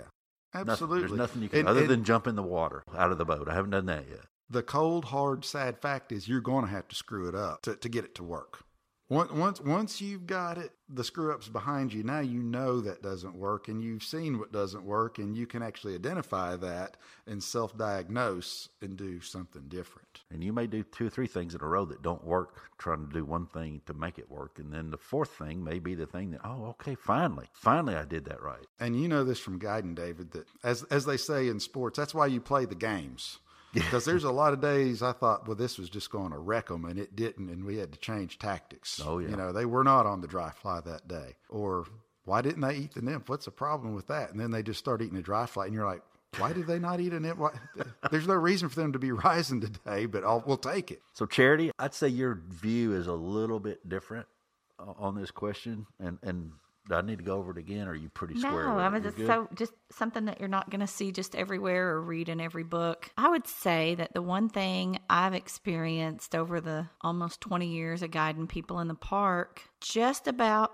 absolutely.
Nothing, there's nothing you can and, other and, than jump in the water out of the boat. I haven't done that yet.
The cold, hard, sad fact is you're going to have to screw it up to, to get it to work. Once once you've got it, the screw ups behind you. Now you know that doesn't work, and you've seen what doesn't work, and you can actually identify that and self diagnose and do something different.
And you may do two or three things in a row that don't work, trying to do one thing to make it work, and then the fourth thing may be the thing that oh, okay, finally, finally, I did that right.
And you know this from guiding David that as as they say in sports, that's why you play the games because there's a lot of days I thought, well, this was just going to wreck them, and it didn't, and we had to change tactics.
Oh yeah,
you know, they were not on the dry fly that day, or why didn't they eat the nymph? What's the problem with that? And then they just start eating the dry fly, and you're like, why did they not eat a nymph? Why? There's no reason for them to be rising today, but I'll, we'll take it.
So, Charity, I'd say your view is a little bit different uh, on this question, and and do I need to go over it again? Or are you pretty square?
No, I mean it's so just something that you're not going to see just everywhere or read in every book. I would say that the one thing I've experienced over the almost 20 years of guiding people in the park, just about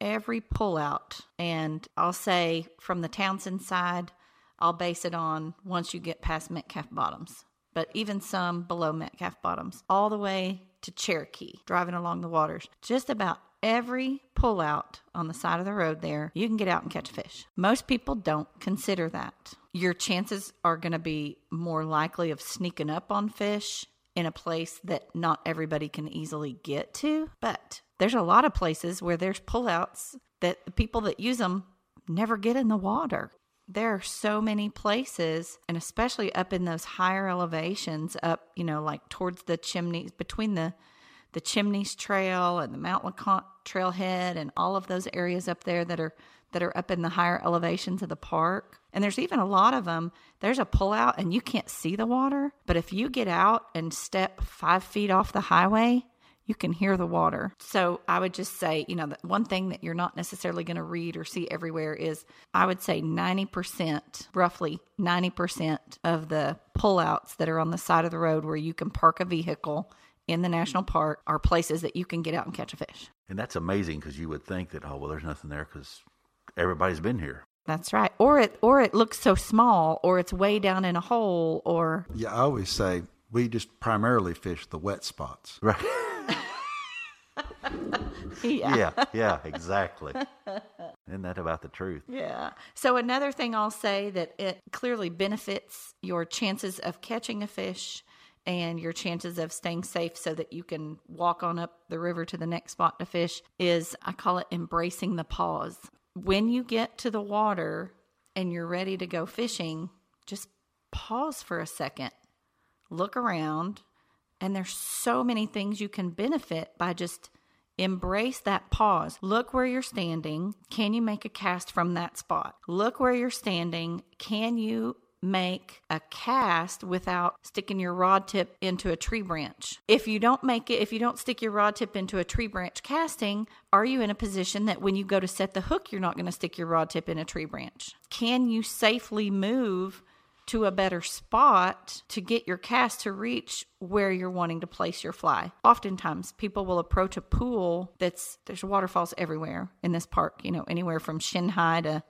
every pullout, and I'll say from the Townsend side, I'll base it on once you get past Metcalf Bottoms, but even some below Metcalf Bottoms, all the way to Cherokee, driving along the waters. Just about every pullout on the side of the road there, you can get out and catch a fish. Most people don't consider that. Your chances are going to be more likely of sneaking up on fish in a place that not everybody can easily get to. But there's a lot of places where there's pullouts that the people that use them never get in the water. There are so many places, and especially up in those higher elevations, up, you know, like towards the chimneys, between the the Chimneys Trail and the Mount LeConte Trailhead and all of those areas up there that are that are up in the higher elevations of the park. And there's even a lot of them. There's a pullout and you can't see the water, but if you get out and step five feet off the highway, you can hear the water. So I would just say, you know, the one thing that you're not necessarily going to read or see everywhere is I would say 90%, roughly 90% of the pullouts that are on the side of the road where you can park a vehicle in the national park are places that you can get out and catch a fish.
And that's amazing because you would think that, oh, well, there's nothing there because everybody's been here.
That's right. Or it or it looks so small, or it's way down in a hole, or
yeah. I always say we just primarily fish the wet spots.
Right.
yeah.
yeah, yeah, exactly. Isn't that about the truth?
Yeah. So another thing I'll say that it clearly benefits your chances of catching a fish and your chances of staying safe so that you can walk on up the river to the next spot to fish is I call it embracing the pause. When you get to the water and you're ready to go fishing, just pause for a second, look around, and there's so many things you can benefit by just Embrace that pause. Look where you're standing. Can you make a cast from that spot? Look where you're standing. Can you make a cast without sticking your rod tip into a tree branch. If you don't make it, if you don't stick your rod tip into a tree branch casting, are you in a position that when you go to set the hook, you're not going to stick your rod tip in a tree branch? Can you safely move? to a better spot to get your cast to reach where you're wanting to place your fly. Oftentimes, people will approach a pool that's there's waterfalls everywhere in this park, you know, anywhere from shin high to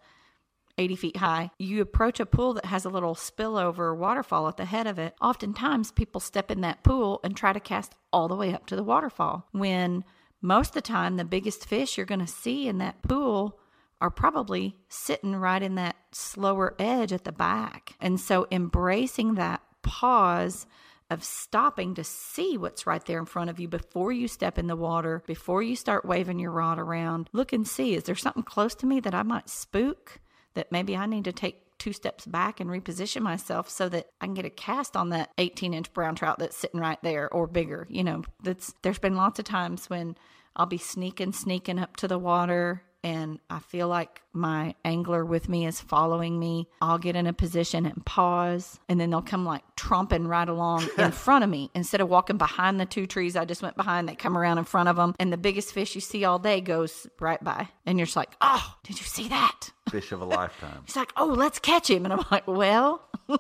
80 feet high. You approach a pool that has a little spillover waterfall at the head of it. Oftentimes, people step in that pool and try to cast all the way up to the waterfall when most of the time, the biggest fish you're going to see in that pool are probably sitting right in that slower edge at the back. And so embracing that pause of stopping to see what's right there in front of you before you step in the water, before you start waving your rod around. Look and see, is there something close to me that I might spook that maybe I need to take two steps back and reposition myself so that I can get a cast on that 18 inch brown trout that's sitting right there or bigger. You know, that's there's been lots of times when I'll be sneaking, sneaking up to the water and I feel like my angler with me is following me, I'll get in a position and pause, and then they'll come like tromping right along in front of me. Instead of walking behind the two trees I just went behind, they come around in front of them, and the biggest fish you see all day goes right by. And you're just like, oh, did you see that?
Fish of a lifetime.
He's like, oh, let's catch him. And I'm like, well,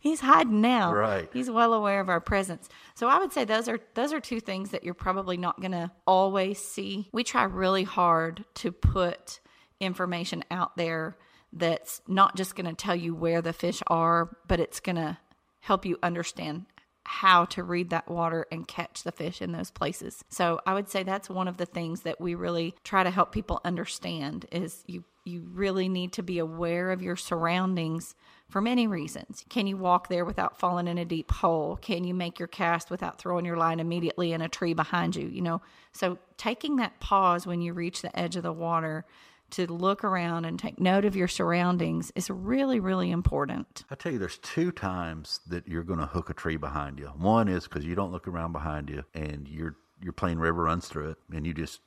he's hiding now.
Right.
He's well aware of our presence. So I would say those are those are two things that you're probably not going to always see. We try really hard to put information out there that's not just going to tell you where the fish are, but it's going to help you understand how to read that water and catch the fish in those places. So I would say that's one of the things that we really try to help people understand is you you really need to be aware of your surroundings for many reasons. Can you walk there without falling in a deep hole? Can you make your cast without throwing your line immediately in a tree behind you? You know, so taking that pause when you reach the edge of the water to look around and take note of your surroundings is really, really important.
I tell you, there's two times that you're going to hook a tree behind you. One is because you don't look around behind you and you're you're playing river runs through it and you just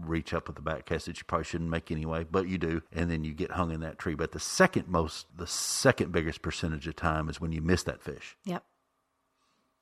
reach up with the back cast that you probably shouldn't make anyway, but you do, and then you get hung in that tree. But the second most, the second biggest percentage of time is when you miss that fish.
Yep.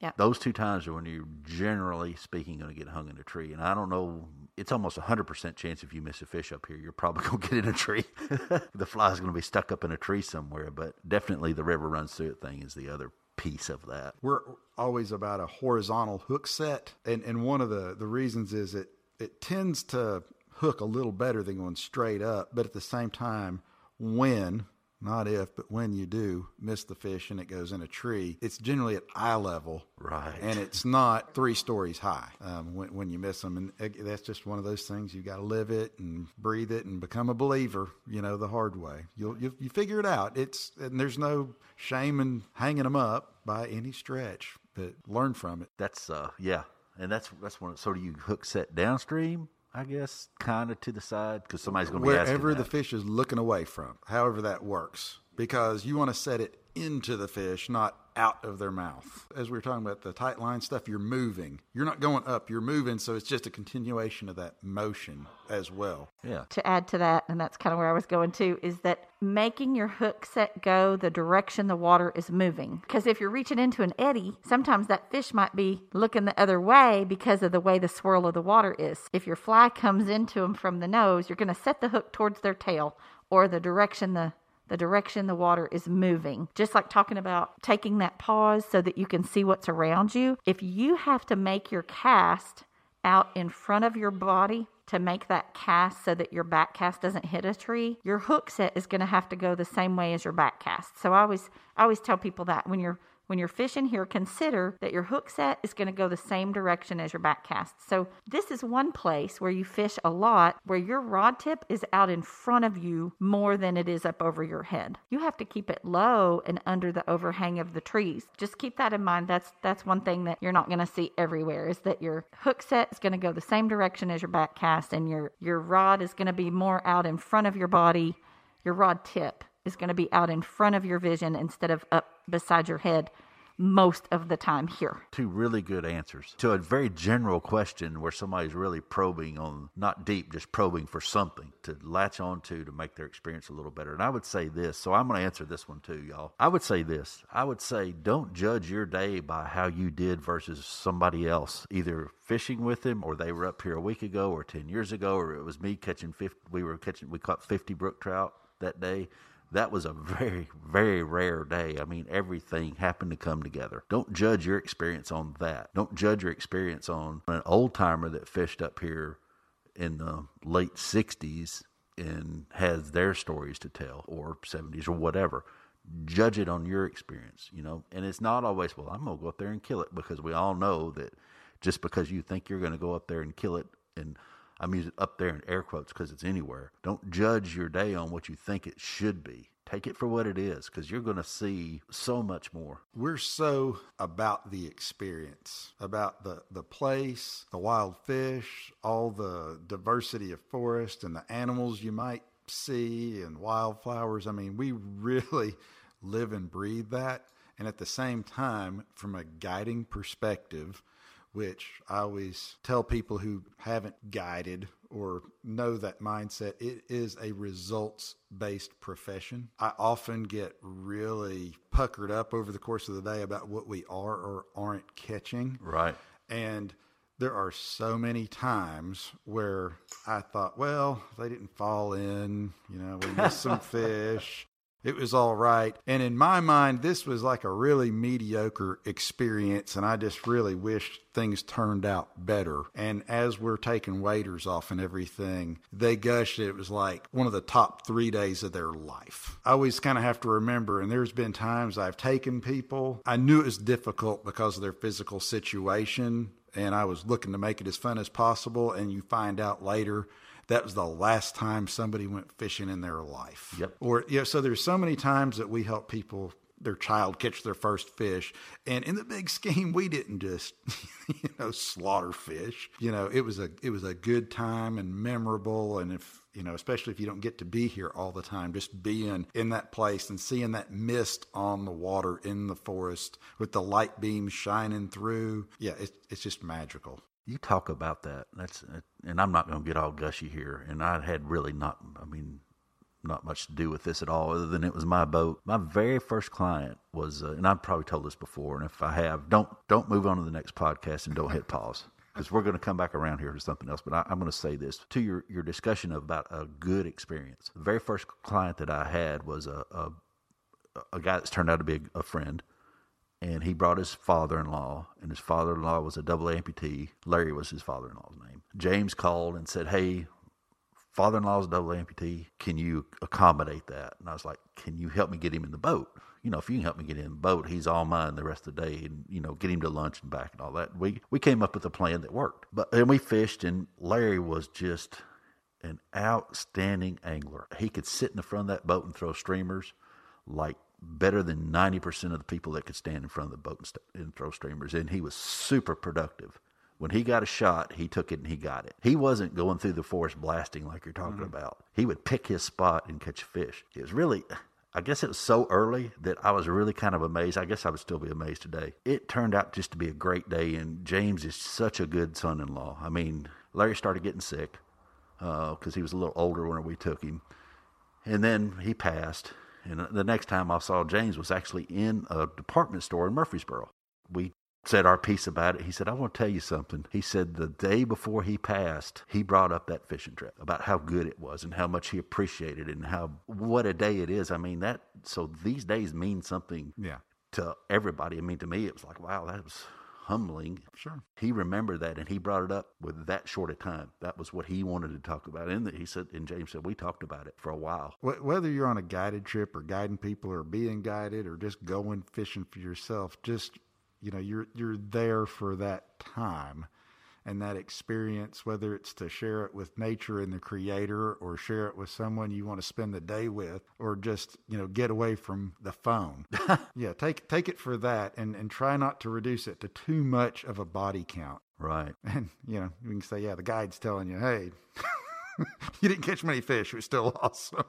Yep.
Those two times are when you're generally speaking going to get hung in a tree. And I don't know, it's almost a 100% chance if you miss a fish up here, you're probably going to get in a tree. the fly's going to be stuck up in a tree somewhere, but definitely the river runs through it thing is the other piece of that.
We're always about a horizontal hook set. And, and one of the, the reasons is it, it tends to hook a little better than going straight up. But at the same time, when not if, but when you do miss the fish and it goes in a tree, it's generally at eye level.
Right.
And it's not three stories high um, when, when you miss them. And that's just one of those things. You got to live it and breathe it and become a believer, you know, the hard way. You'll, you, you figure it out. It's, and there's no shame in hanging them up by any stretch, but learn from it.
That's, uh, yeah. And that's, that's one. So do you hook set downstream? I guess, kind of to the side because somebody's going to be
wherever the fish is looking away from. However that works, because you want to set it into the fish, not out of their mouth. As we were talking about the tight line stuff, you're moving. You're not going up, you're moving, so it's just a continuation of that motion as well.
Yeah.
To add to that, and that's kind of where I was going to, is that making your hook set go the direction the water is moving. Because if you're reaching into an eddy, sometimes that fish might be looking the other way because of the way the swirl of the water is. If your fly comes into them from the nose, you're going to set the hook towards their tail or the direction the the direction the water is moving. Just like talking about taking that pause so that you can see what's around you. If you have to make your cast out in front of your body to make that cast so that your back cast doesn't hit a tree, your hook set is going to have to go the same way as your back cast. So I always I always tell people that when you're when you're fishing here, consider that your hook set is going to go the same direction as your back cast. So, this is one place where you fish a lot where your rod tip is out in front of you more than it is up over your head. You have to keep it low and under the overhang of the trees. Just keep that in mind. That's that's one thing that you're not going to see everywhere is that your hook set is going to go the same direction as your back cast and your your rod is going to be more out in front of your body. Your rod tip is going to be out in front of your vision instead of up beside your head most of the time here.
Two really good answers to a very general question where somebody's really probing on, not deep, just probing for something to latch on to to make their experience a little better. And I would say this, so I'm going to answer this one too, y'all. I would say this I would say don't judge your day by how you did versus somebody else, either fishing with them or they were up here a week ago or 10 years ago, or it was me catching 50, we were catching, we caught 50 brook trout that day that was a very, very rare day. I mean, everything happened to come together. Don't judge your experience on that. Don't judge your experience on an old timer that fished up here in the late 60s and has their stories to tell or 70s or whatever. Judge it on your experience, you know. And it's not always, well, I'm going to go up there and kill it because we all know that just because you think you're going to go up there and kill it and I'm using up there in air quotes because it's anywhere. Don't judge your day on what you think it should be. Take it for what it is because you're going to see so much more.
We're so about the experience, about the, the place, the wild fish, all the diversity of forest and the animals you might see and wildflowers. I mean, we really live and breathe that. And at the same time, from a guiding perspective, which I always tell people who haven't guided or know that mindset, it is a results based profession. I often get really puckered up over the course of the day about what we are or aren't catching.
Right.
And there are so many times where I thought, well, they didn't fall in, you know, we missed some fish. It was all right. And in my mind, this was like a really mediocre experience. And I just really wished things turned out better. And as we're taking waders off and everything, they gushed it was like one of the top three days of their life. I always kind of have to remember, and there's been times I've taken people, I knew it was difficult because of their physical situation. And I was looking to make it as fun as possible. And you find out later, that was the last time somebody went fishing in their life.
Yep.
Or yeah, so there's so many times that we help people their child catch their first fish. And in the big scheme, we didn't just, you know, slaughter fish. You know, it was a it was a good time and memorable. And if you know, especially if you don't get to be here all the time, just being in that place and seeing that mist on the water in the forest with the light beams shining through, yeah, it's it's just magical
you talk about that. That's and I'm not going to get all gushy here. And I had really not. I mean, not much to do with this at all, other than it was my boat. My very first client was, uh, and I've probably told this before, and if I have, don't don't move on to the next podcast and don't hit pause because we're going to come back around here to something else. But I, am going to say this to your your discussion about a good experience. The very first client that I had was a a, a guy that's turned out to be a, a friend and he brought his father-in-law, and his father-in-law was a double amputee. Larry was his father-in-law's name. James called and said, "Hey, father-in-law's a double amputee. Can you accommodate that?" And I was like, "Can you help me get him in the boat? You know, if you can help me get in the boat, he's all mine the rest of the day, and you know, get him to lunch and back and all that." We we came up with a plan that worked, but and we fished, and Larry was just an outstanding angler. He could sit in the front of that boat and throw streamers like better than 90% of the people that could stand in front of the boat and, st- and throw streamers. And he was super productive. When he got a shot, he took it and he got it. He wasn't going through the forest blasting like you're talking mm-hmm. about. He would pick his spot and catch fish. It was really, I guess it was so early that I was really kind of amazed. I guess I would still be amazed today. It turned out just to be a great day, and James is such a good son in law. I mean, Larry started getting sick because uh, he was a little older when we took him. And then he passed, and uh, the next time I saw James was actually in a department store in Murfreesboro. We said our piece about it. He said, I want to tell you something. He said the day before he passed, he brought up that fishing trip about how good it was and how much he appreciated it and how what a day it is. I mean, that so these days mean something
yeah.
to everybody. I mean, to me, it was like, wow, that was humbling.
Sure.
He remembered that and he brought it up with that short a time. That was what he wanted to talk about. And he said, and James said, we talked about it for a while.
Whether you're on a guided trip or guiding people or being guided or just going fishing for yourself, just, you know, you're, you're there for that time and that experience, whether it's to share it with nature and the creator or share it with someone you want to spend the day with or just, you know, get away from the phone. yeah, take take it for that and, and try not to reduce it to too much of a body count.
Right.
And, you know, you can say, yeah, the guide's telling you, hey, you didn't catch many fish. It was still awesome.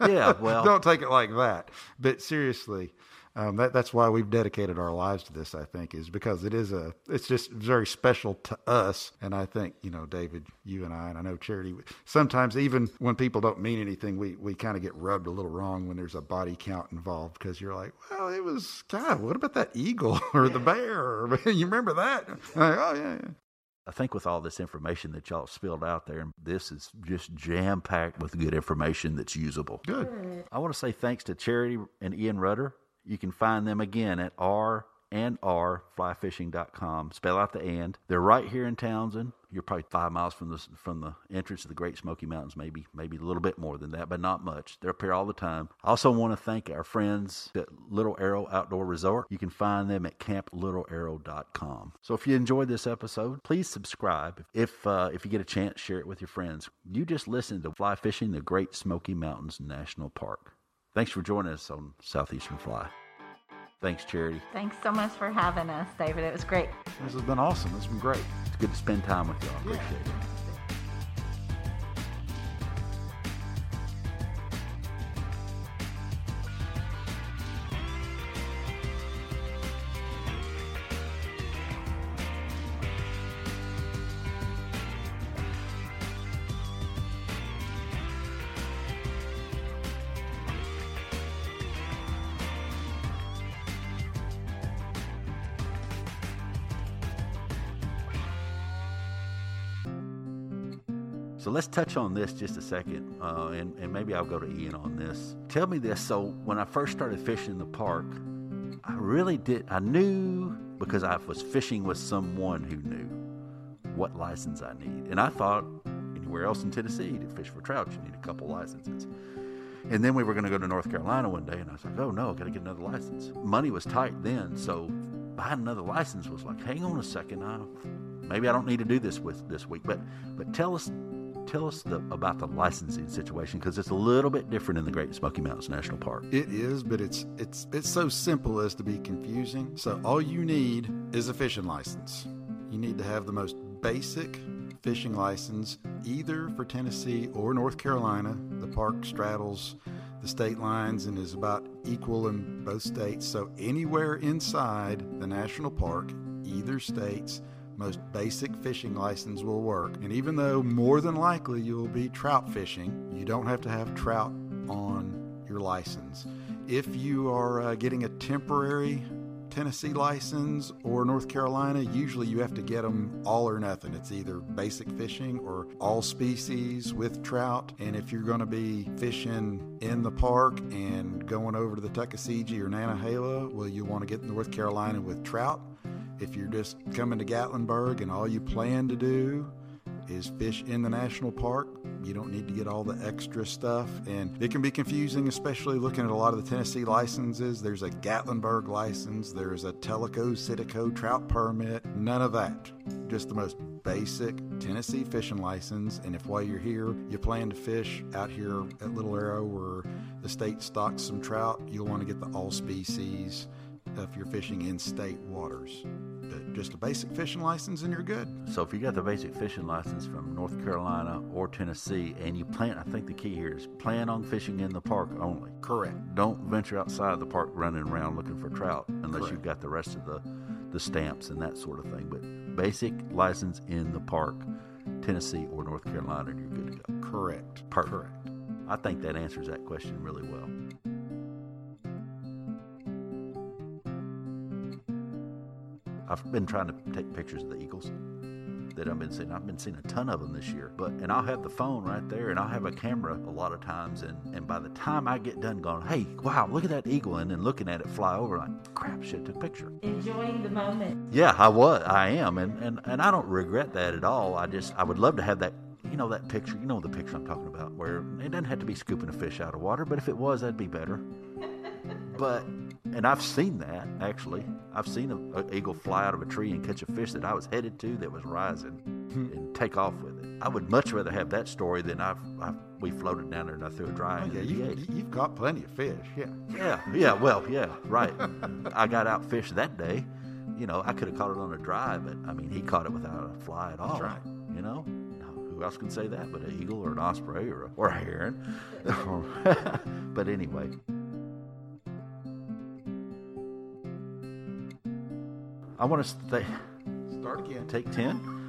yeah, well.
Don't take it like that. But seriously, um, that, that's why we've dedicated our lives to this. I think is because it is a it's just very special to us. And I think you know, David, you and I, and I know Charity. Sometimes even when people don't mean anything, we we kind of get rubbed a little wrong when there's a body count involved because you're like, well, it was God. What about that eagle or the bear? you remember that? Like, oh yeah, yeah.
I think with all this information that y'all spilled out there, this is just jam packed with good information that's usable.
Good.
I want to say thanks to Charity and Ian Rutter you can find them again at R and R flyfishing.com. Spell out the and. They're right here in Townsend. You're probably five miles from the from the entrance of the Great Smoky Mountains, maybe maybe a little bit more than that, but not much. They're up here all the time. I also want to thank our friends at Little Arrow Outdoor Resort. You can find them at camplittlearrow.com. So if you enjoyed this episode, please subscribe. If uh, if you get a chance, share it with your friends. You just listened to Fly Fishing the Great Smoky Mountains National Park. Thanks for joining us on Southeastern Fly. Thanks, Charity.
Thanks so much for having us, David. It was great.
This has been awesome. It's been great.
It's good to spend time with y'all. I appreciate it. Touch on this just a second, uh, and, and maybe I'll go to Ian on this. Tell me this. So when I first started fishing in the park, I really did. I knew because I was fishing with someone who knew what license I need, and I thought anywhere else in Tennessee to fish for trout you need a couple licenses. And then we were going to go to North Carolina one day, and I was like, "Oh no, I got to get another license." Money was tight then, so buying another license was like, "Hang on a second, I, maybe I don't need to do this with this week." But but tell us tell us the, about the licensing situation because it's a little bit different in the Great Smoky Mountains National Park.
It is, but it's it's it's so simple as to be confusing. So all you need is a fishing license. You need to have the most basic fishing license either for Tennessee or North Carolina. The park straddles the state lines and is about equal in both states. So anywhere inside the national park, either state's most basic fishing license will work. And even though more than likely you'll be trout fishing, you don't have to have trout on your license. If you are uh, getting a temporary Tennessee license or North Carolina, usually you have to get them all or nothing. It's either basic fishing or all species with trout. And if you're going to be fishing in the park and going over to the Tuckasegee or Nantahala, well, you want to get North Carolina with trout. If you're just coming to Gatlinburg and all you plan to do is fish in the national park, you don't need to get all the extra stuff. And it can be confusing, especially looking at a lot of the Tennessee licenses. There's a Gatlinburg license, there's a Tellico Citico trout permit, none of that. Just the most basic Tennessee fishing license. And if while you're here, you plan to fish out here at Little Arrow where the state stocks some trout, you'll want to get the all species if you're fishing in state waters. But just a basic fishing license and you're good.
So if you got the basic fishing license from North Carolina or Tennessee, and you plan, I think the key here is plan on fishing in the park only.
Correct.
Don't venture outside the park running around looking for trout unless
Correct.
you've got the rest of the the stamps and that sort of thing. But basic license in the park, Tennessee or North Carolina, and you're good to go.
Correct.
Perfect.
Correct.
I think that answers that question really well. I've been trying to take pictures of the eagles that I've been seeing. I've been seeing a ton of them this year. But and I'll have the phone right there and I'll have a camera a lot of times and, and by the time I get done going, Hey, wow, look at that eagle and then looking at it fly over like crap shit took a picture.
Enjoying the moment.
Yeah, I was I am and, and, and I don't regret that at all. I just I would love to have that you know that picture, you know the picture I'm talking about, where it doesn't have to be scooping a fish out of water, but if it was, that'd be better. But and I've seen that actually. I've seen a, a eagle fly out of a tree and catch a fish that I was headed to that was rising hmm. and take off with it. I would much rather have that story than I've, I've we floated down there and I threw a dry
Oh, yeah, you, you've caught plenty of fish. Yeah.
Yeah, yeah, well, yeah, right. I got out fish that day. You know, I could have caught it on a dry, but I mean, he caught it without a fly at all. all.
right.
You know, who else can say that but an eagle or an osprey or a, or a heron? but anyway. I want to stay,
Start again.
take 10.